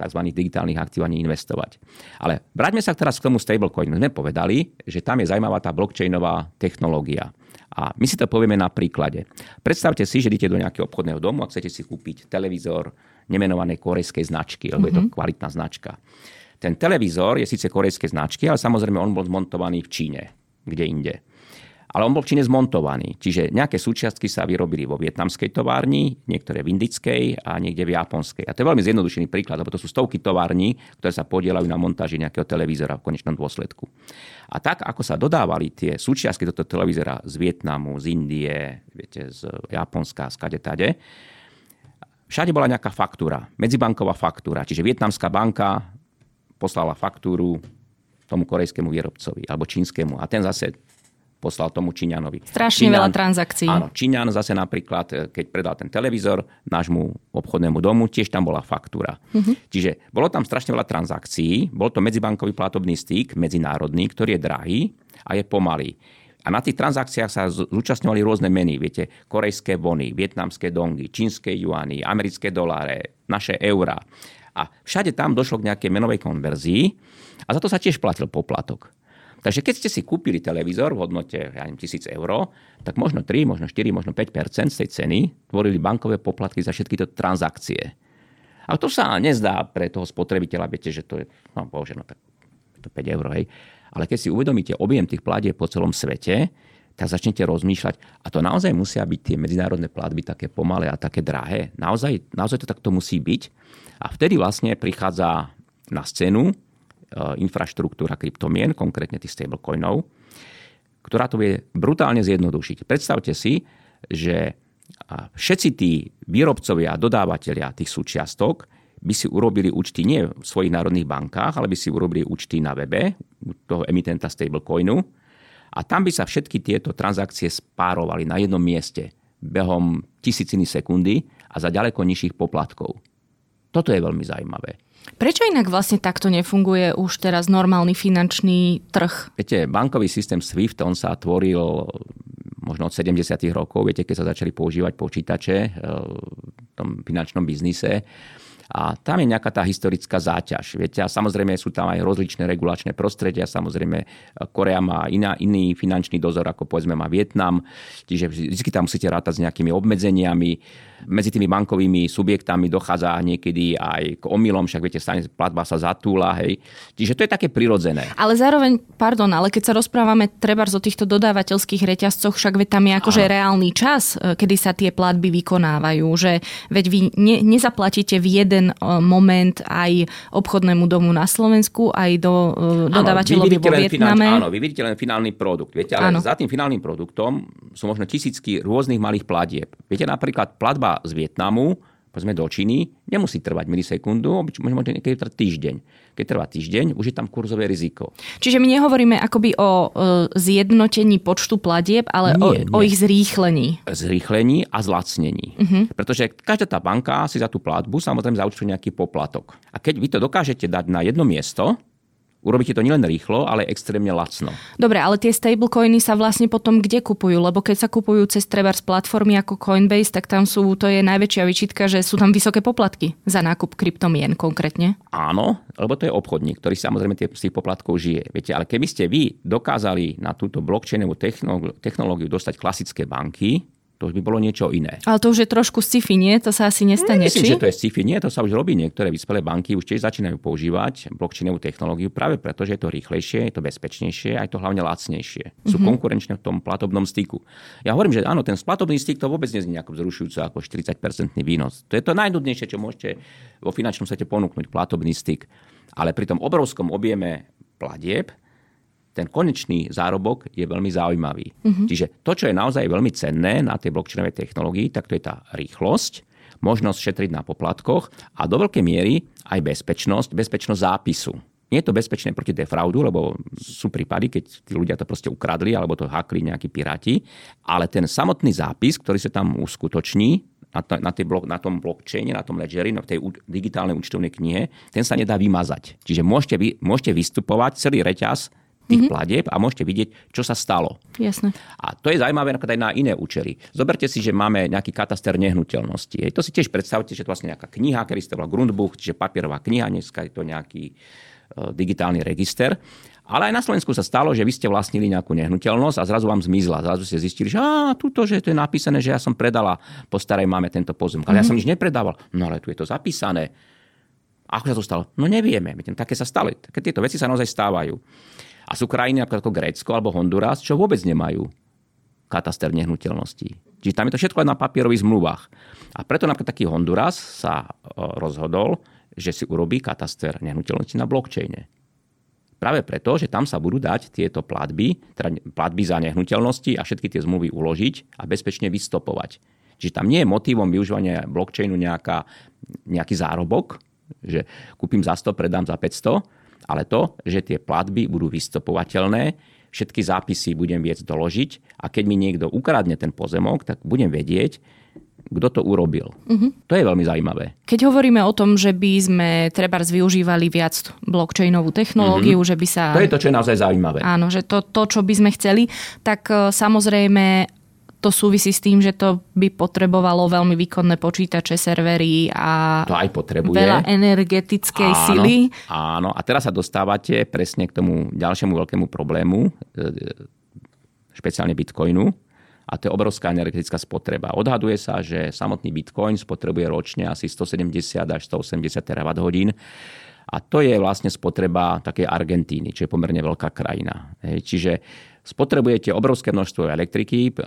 Speaker 3: tzv. digitálnych aktív ani investovať. Ale vráťme sa teraz k tomu stablecoinu. Sme povedali, že tam je zaujímavá tá blockchainová technológia. A my si to povieme na príklade. Predstavte si, že idete do nejakého obchodného domu a chcete si kúpiť televízor, nemenovanej korejskej značky, lebo mm-hmm. je to mhm. kvalitná značka. Ten televízor je síce korejskej značky, ale samozrejme on bol zmontovaný v Číne, kde inde. Ale on bol v Číne zmontovaný. Čiže nejaké súčiastky sa vyrobili vo vietnamskej továrni, niektoré v indickej a niekde v japonskej. A to je veľmi zjednodušený príklad, lebo to sú stovky tovární, ktoré sa podielajú na montáži nejakého televízora v konečnom dôsledku. A tak, ako sa dodávali tie súčiastky do toho televízora z Vietnamu, z Indie, viete, z Japonska, z kade tade, Všade bola nejaká faktúra, medzibanková faktúra, čiže vietnamská banka poslala faktúru tomu korejskému výrobcovi alebo čínskemu a ten zase poslal tomu Číňanovi.
Speaker 1: Strašne Číňan, veľa transakcií.
Speaker 3: Áno, Číňan zase napríklad, e, keď predal ten televízor nášmu obchodnému domu, tiež tam bola faktúra. Uh-huh. Čiže bolo tam strašne veľa transakcií, bol to medzibankový platobný styk, medzinárodný, ktorý je drahý a je pomalý. A na tých transakciách sa zúčastňovali rôzne meny. Viete, korejské bony, vietnamské dongy, čínske juany, americké doláre, naše eurá. A všade tam došlo k nejakej menovej konverzii a za to sa tiež platil poplatok. Takže keď ste si kúpili televízor v hodnote ja neviem, 1000 eur, tak možno 3, možno 4, možno 5 z tej ceny tvorili bankové poplatky za všetky tieto transakcie. A to sa nezdá pre toho spotrebiteľa, viete, že to je, no bože, no tak to 5 eur, hej. Ale keď si uvedomíte objem tých platieb po celom svete, tak začnete rozmýšľať, a to naozaj musia byť tie medzinárodné platby také pomalé a také drahé. Naozaj, naozaj to takto musí byť. A vtedy vlastne prichádza na scénu e, infraštruktúra kryptomien, konkrétne tých stablecoinov, ktorá to vie brutálne zjednodušiť. Predstavte si, že všetci tí výrobcovia a dodávateľia tých súčiastok by si urobili účty nie v svojich národných bankách, ale by si urobili účty na webe toho emitenta stablecoinu a tam by sa všetky tieto transakcie spárovali na jednom mieste behom tisíciny sekundy a za ďaleko nižších poplatkov. Toto je veľmi zaujímavé.
Speaker 1: Prečo inak vlastne takto nefunguje už teraz normálny finančný trh?
Speaker 3: Viete, bankový systém SWIFT, on sa tvoril možno od 70. rokov, viete, keď sa začali používať počítače eh, v tom finančnom biznise. A tam je nejaká tá historická záťaž. Viete, a samozrejme sú tam aj rozličné regulačné prostredia. Samozrejme, Korea má iná, iný finančný dozor, ako povedzme má Vietnam. Čiže vždy tam musíte rátať s nejakými obmedzeniami. Medzi tými bankovými subjektami dochádza niekedy aj k omylom, však viete, stane platba sa zatúla, hej. Čiže to je také prirodzené.
Speaker 1: Ale zároveň, pardon, ale keď sa rozprávame treba o týchto dodávateľských reťazcoch, však veď tam je akože reálny čas, e, kedy sa tie platby vykonávajú, že veď vy ne, nezaplatíte v jeden e, moment aj obchodnému domu na Slovensku, aj do uh, dodávateľovi vo Vietname.
Speaker 3: Áno, vy vidíte len finálny produkt. Viete, ale áno. za tým finálnym produktom sú možno tisícky rôznych malých platieb. Viete, napríklad platba z Vietnamu povedzme do Číny, nemusí trvať milisekundu, možno niekedy trvať týždeň. Keď trvá týždeň, už je tam kurzové riziko.
Speaker 1: Čiže my nehovoríme akoby o e, zjednotení počtu platieb, ale nie, o, nie. o ich zrýchlení.
Speaker 3: Zrýchlení a zlacnení. Uh-huh. Pretože každá tá banka si za tú platbu samozrejme zaučuje nejaký poplatok. A keď vy to dokážete dať na jedno miesto, Urobíte to nielen rýchlo, ale extrémne lacno.
Speaker 1: Dobre, ale tie stablecoiny sa vlastne potom kde kupujú? Lebo keď sa kupujú cez trebárs platformy ako Coinbase, tak tam sú, to je najväčšia vyčitka, že sú tam vysoké poplatky za nákup kryptomien konkrétne.
Speaker 3: Áno, lebo to je obchodník, ktorý samozrejme tie, z tých poplatkov žije. Viete, ale keby ste vy dokázali na túto blockchainovú technológiu dostať klasické banky, to už by bolo niečo iné.
Speaker 1: Ale to už je trošku sci-fi, nie? To sa asi nestane,
Speaker 3: Myslím,
Speaker 1: či?
Speaker 3: že to je sci-fi, nie? To sa už robí. Niektoré vyspelé banky už tiež začínajú používať blockchainovú technológiu práve preto, že je to rýchlejšie, je to bezpečnejšie a je to hlavne lacnejšie. Sú mm-hmm. konkurenčné v tom platobnom styku. Ja hovorím, že áno, ten platobný styk to vôbec neznie ako vzrušujúce ako 40-percentný výnos. To je to najnudnejšie, čo môžete vo finančnom svete ponúknuť, platobný styk. Ale pri tom obrovskom objeme platieb ten konečný zárobok je veľmi zaujímavý. Uh-huh. Čiže to, čo je naozaj veľmi cenné na tej blockchainovej technológii, tak to je tá rýchlosť, možnosť šetriť na poplatkoch a do veľkej miery aj bezpečnosť, bezpečnosť zápisu. Nie je to bezpečné proti defraudu, lebo sú prípady, keď tí ľudia to proste ukradli alebo to hakli nejakí piráti, ale ten samotný zápis, ktorý sa tam uskutoční na, to, na, blok, na tom blockchaine, na tom ledgeri, na tej digitálnej účtovnej knihe, ten sa nedá vymazať. Čiže môžete, vy, môžete vystupovať celý reťaz tých mm-hmm. platieb a môžete vidieť, čo sa stalo.
Speaker 1: Jasne.
Speaker 3: A to je zaujímavé aj na iné účely. Zoberte si, že máme nejaký kataster nehnuteľnosti. To si tiež predstavte, že to vlastne nejaká kniha, ktorý ste volá Grundbuch, čiže papierová kniha, dneska je to nejaký uh, digitálny register. Ale aj na Slovensku sa stalo, že vy ste vlastnili nejakú nehnuteľnosť a zrazu vám zmizla. Zrazu ste zistili, že á, tuto, že to je napísané, že ja som predala po starej máme tento pozemok. Ale mm-hmm. ja som mhm. nič nepredával. No ale tu je to zapísané. Ako sa to stalo? No nevieme. Také sa stali. Také tieto veci sa naozaj stávajú. A sú krajiny ako Grécko alebo Honduras, čo vôbec nemajú kataster nehnuteľností. Čiže tam je to všetko na papierových zmluvách. A preto napríklad taký Honduras sa e, rozhodol, že si urobí kataster nehnuteľnosti na blockchaine. Práve preto, že tam sa budú dať tieto platby, teda platby za nehnuteľnosti a všetky tie zmluvy uložiť a bezpečne vystopovať. Čiže tam nie je motivom využívania blockchainu nejaká, nejaký zárobok, že kúpim za 100, predám za 500, ale to, že tie platby budú vystopovateľné, všetky zápisy budem viec doložiť a keď mi niekto ukradne ten pozemok, tak budem vedieť, kto to urobil. Uh-huh. To je veľmi zaujímavé.
Speaker 1: Keď hovoríme o tom, že by sme treba využívali viac blockchainovú technológiu, uh-huh. že by sa...
Speaker 3: To je to, čo je naozaj zaujímavé.
Speaker 1: Áno, že to, to čo by sme chceli, tak e, samozrejme to súvisí s tým, že to by potrebovalo veľmi výkonné počítače, servery a
Speaker 3: to aj potrebuje.
Speaker 1: veľa energetickej áno, sily.
Speaker 3: Áno, a teraz sa dostávate presne k tomu ďalšiemu veľkému problému, e, špeciálne bitcoinu, a to je obrovská energetická spotreba. Odhaduje sa, že samotný bitcoin spotrebuje ročne asi 170 až 180 terawatt hodín. A to je vlastne spotreba takej Argentíny, čo je pomerne veľká krajina. Čiže spotrebujete obrovské množstvo elektriky, e,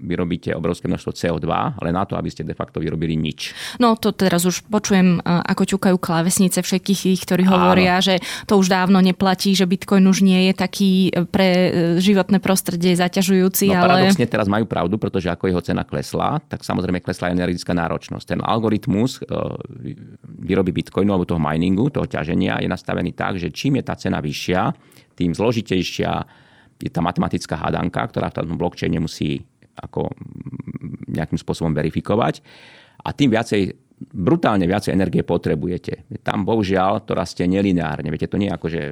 Speaker 3: vyrobíte obrovské množstvo CO2, ale na to, aby ste de facto vyrobili nič.
Speaker 1: No to teraz už počujem, e, ako ťukajú klávesnice všetkých tých, ktorí Áno. hovoria, že to už dávno neplatí, že Bitcoin už nie je taký e, pre životné prostredie zaťažujúci.
Speaker 3: No
Speaker 1: ale...
Speaker 3: paradoxne teraz majú pravdu, pretože ako jeho cena klesla, tak samozrejme klesla energetická náročnosť. Ten algoritmus výroby Bitcoinu alebo toho miningu, toho ťaženia je nastavený tak, že čím je tá cena vyššia, tým zložitejšia je tá matematická hádanka, ktorá v tom blockchaine musí ako nejakým spôsobom verifikovať. A tým viacej brutálne viacej energie potrebujete. Tam bohužiaľ to rastie nelineárne. Viete, to nie je ako, že,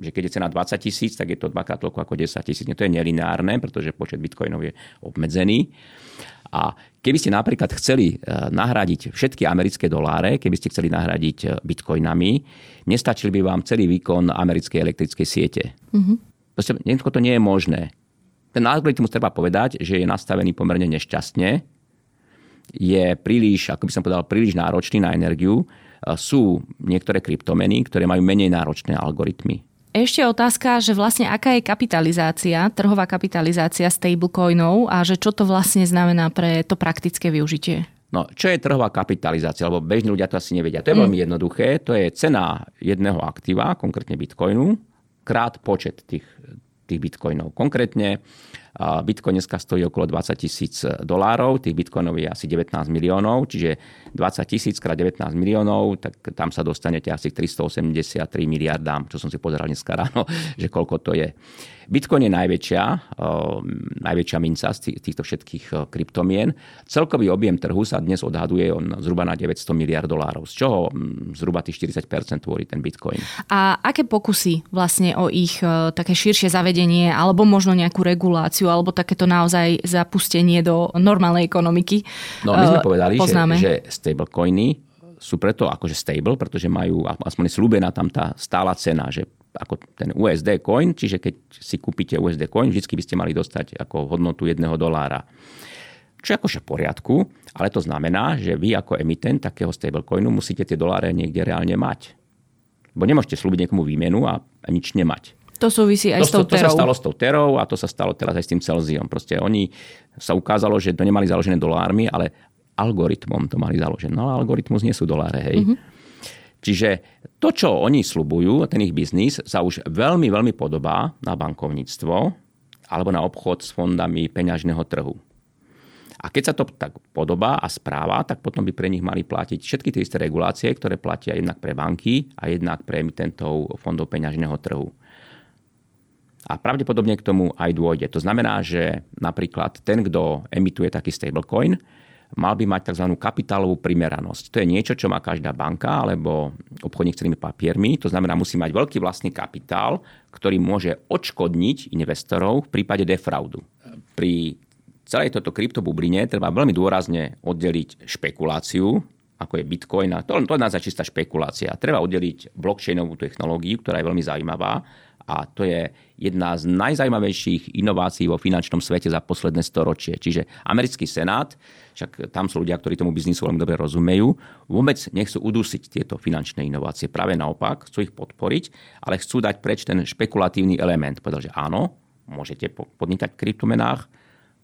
Speaker 3: že keď je cena 20 tisíc, tak je to dvakrát toľko ako 10 tisíc. To je nelineárne, pretože počet bitcoinov je obmedzený. A keby ste napríklad chceli e, nahradiť všetky americké doláre, keby ste chceli nahradiť e, bitcoinami, nestačil by vám celý výkon americkej elektrickej siete. Mm-hmm. Proste to nie je možné. Ten algoritmus treba povedať, že je nastavený pomerne nešťastne, je príliš, ako by som povedal, príliš náročný na energiu. E, sú niektoré kryptomeny, ktoré majú menej náročné algoritmy.
Speaker 1: Ešte otázka, že vlastne aká je kapitalizácia, trhová kapitalizácia stablecoinov a že čo to vlastne znamená pre to praktické využitie?
Speaker 3: No, čo je trhová kapitalizácia? Lebo bežní ľudia to asi nevedia. To je mm. veľmi jednoduché. To je cena jedného aktíva, konkrétne bitcoinu, krát počet tých, tých bitcoinov. Konkrétne Bitcoin dneska stojí okolo 20 tisíc dolárov, tých bitcoinov je asi 19 miliónov, čiže 20 tisíc krát 19 miliónov, tak tam sa dostanete asi k 383 miliardám, čo som si pozeral dneska ráno, *laughs* že koľko to je. Bitcoin je najväčšia, najväčšia minca z týchto všetkých kryptomien. Celkový objem trhu sa dnes odhaduje on zhruba na 900 miliard dolárov, z čoho zhruba tých 40% tvorí ten Bitcoin.
Speaker 1: A aké pokusy vlastne o ich také širšie zavedenie alebo možno nejakú reguláciu alebo takéto naozaj zapustenie do normálnej ekonomiky
Speaker 3: No my sme povedali, poznáme. že, že stablecoiny sú preto akože stable, pretože majú aspoň slúbená tam tá stála cena, že ako ten USD coin, čiže keď si kúpite USD coin, vždy by ste mali dostať ako hodnotu jedného dolára. Čo je akože v poriadku, ale to znamená, že vy ako emitent takého stablecoinu musíte tie doláre niekde reálne mať. Bo nemôžete slúbiť niekomu výmenu a, nič nemať.
Speaker 1: To súvisí aj to, s tou
Speaker 3: terou. To sa stalo s tou terou a to sa stalo teraz aj s tým Celziom. Proste oni sa ukázalo, že to nemali založené dolármi, ale algoritmom to mali založené. No ale algoritmus nie sú doláre, hej. Mm-hmm. Čiže to, čo oni slubujú, ten ich biznis, sa už veľmi, veľmi podobá na bankovníctvo alebo na obchod s fondami peňažného trhu. A keď sa to tak podobá a správa, tak potom by pre nich mali platiť všetky tie isté regulácie, ktoré platia jednak pre banky a jednak pre emitentov fondov peňažného trhu. A pravdepodobne k tomu aj dôjde. To znamená, že napríklad ten, kto emituje taký stablecoin, mal by mať tzv. kapitálovú primeranosť. To je niečo, čo má každá banka alebo obchodník s cenými papiermi. To znamená, musí mať veľký vlastný kapitál, ktorý môže odškodniť investorov v prípade defraudu. Pri celej toto kryptobubline treba veľmi dôrazne oddeliť špekuláciu, ako je Bitcoin. To, to je naozaj čistá špekulácia. Treba oddeliť blockchainovú technológiu, ktorá je veľmi zaujímavá a to je jedna z najzajímavejších inovácií vo finančnom svete za posledné storočie. Čiže americký senát, však tam sú ľudia, ktorí tomu biznisu veľmi dobre rozumejú, vôbec nechcú udusiť tieto finančné inovácie. Práve naopak, chcú ich podporiť, ale chcú dať preč ten špekulatívny element. Povedal, že áno, môžete podnikať v kryptomenách,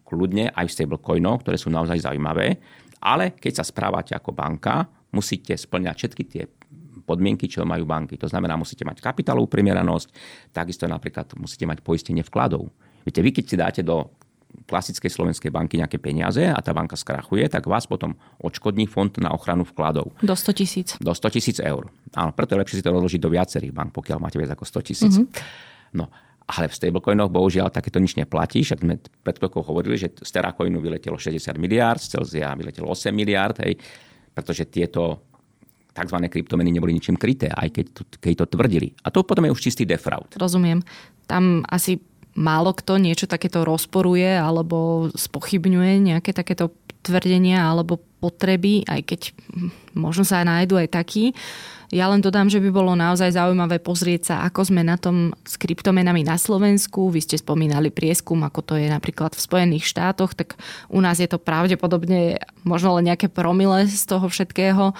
Speaker 3: kľudne aj v stablecoinoch, ktoré sú naozaj zaujímavé, ale keď sa správate ako banka, musíte splňať všetky tie podmienky, čo majú banky. To znamená, musíte mať kapitálovú primeranosť, takisto napríklad musíte mať poistenie vkladov. Viete, vy keď si dáte do klasickej slovenskej banky nejaké peniaze a tá banka skrachuje, tak vás potom odškodní fond na ochranu vkladov.
Speaker 1: Do 100 tisíc.
Speaker 3: Do 100 tisíc eur. Áno, preto je lepšie si to rozložiť do viacerých bank, pokiaľ máte viac ako 100 tisíc. Mm-hmm. No, ale v stablecoinoch bohužiaľ takéto nič neplatí. Však sme pred chvíľkou hovorili, že z Teracoinu vyletelo 60 miliard, z Celzia vyletelo 8 miliard, hej, pretože tieto tzv. kryptomeny neboli ničím kryté, aj keď to, keď to tvrdili. A to potom je už čistý defraud.
Speaker 1: Rozumiem. Tam asi málo kto niečo takéto rozporuje alebo spochybňuje nejaké takéto tvrdenia alebo potreby, aj keď možno sa nájdu aj takí. Ja len dodám, že by bolo naozaj zaujímavé pozrieť sa, ako sme na tom s kryptomenami na Slovensku. Vy ste spomínali prieskum, ako to je napríklad v Spojených štátoch, tak u nás je to pravdepodobne možno len nejaké promile z toho všetkého.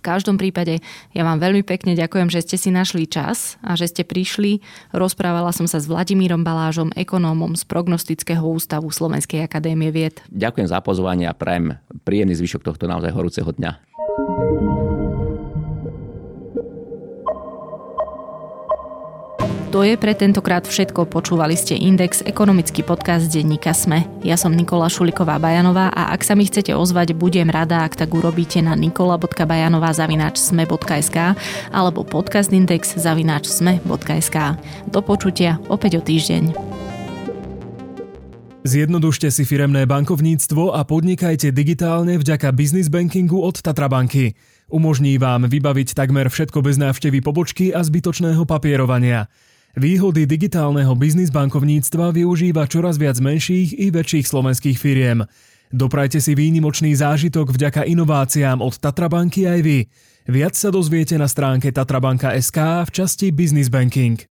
Speaker 1: V každom prípade ja vám veľmi pekne ďakujem, že ste si našli čas a že ste prišli. Rozprávala som sa s Vladimírom Balážom, ekonómom z Prognostického ústavu Slovenskej akadémie vied.
Speaker 3: Ďakujem za pozvanie a prajem príjemný zvyšok tohto naozaj horúceho dňa.
Speaker 1: To je pre tentokrát všetko. Počúvali ste Index, ekonomický podcast denníka Sme. Ja som Nikola Šuliková Bajanová a ak sa mi chcete ozvať, budem rada, ak tak urobíte na nikola.bajanová zavináč sme.sk alebo podcastindex zavináč sme.sk. Do počutia opäť o týždeň.
Speaker 2: Zjednodušte si firemné bankovníctvo a podnikajte digitálne vďaka business bankingu od Tatra banky. Umožní vám vybaviť takmer všetko bez návštevy pobočky a zbytočného papierovania. Výhody digitálneho biznis bankovníctva využíva čoraz viac menších i väčších slovenských firiem. Doprajte si výnimočný zážitok vďaka inováciám od Tatrabanky aj vy. Viac sa dozviete na stránke tatrabanka.sk v časti Business Banking.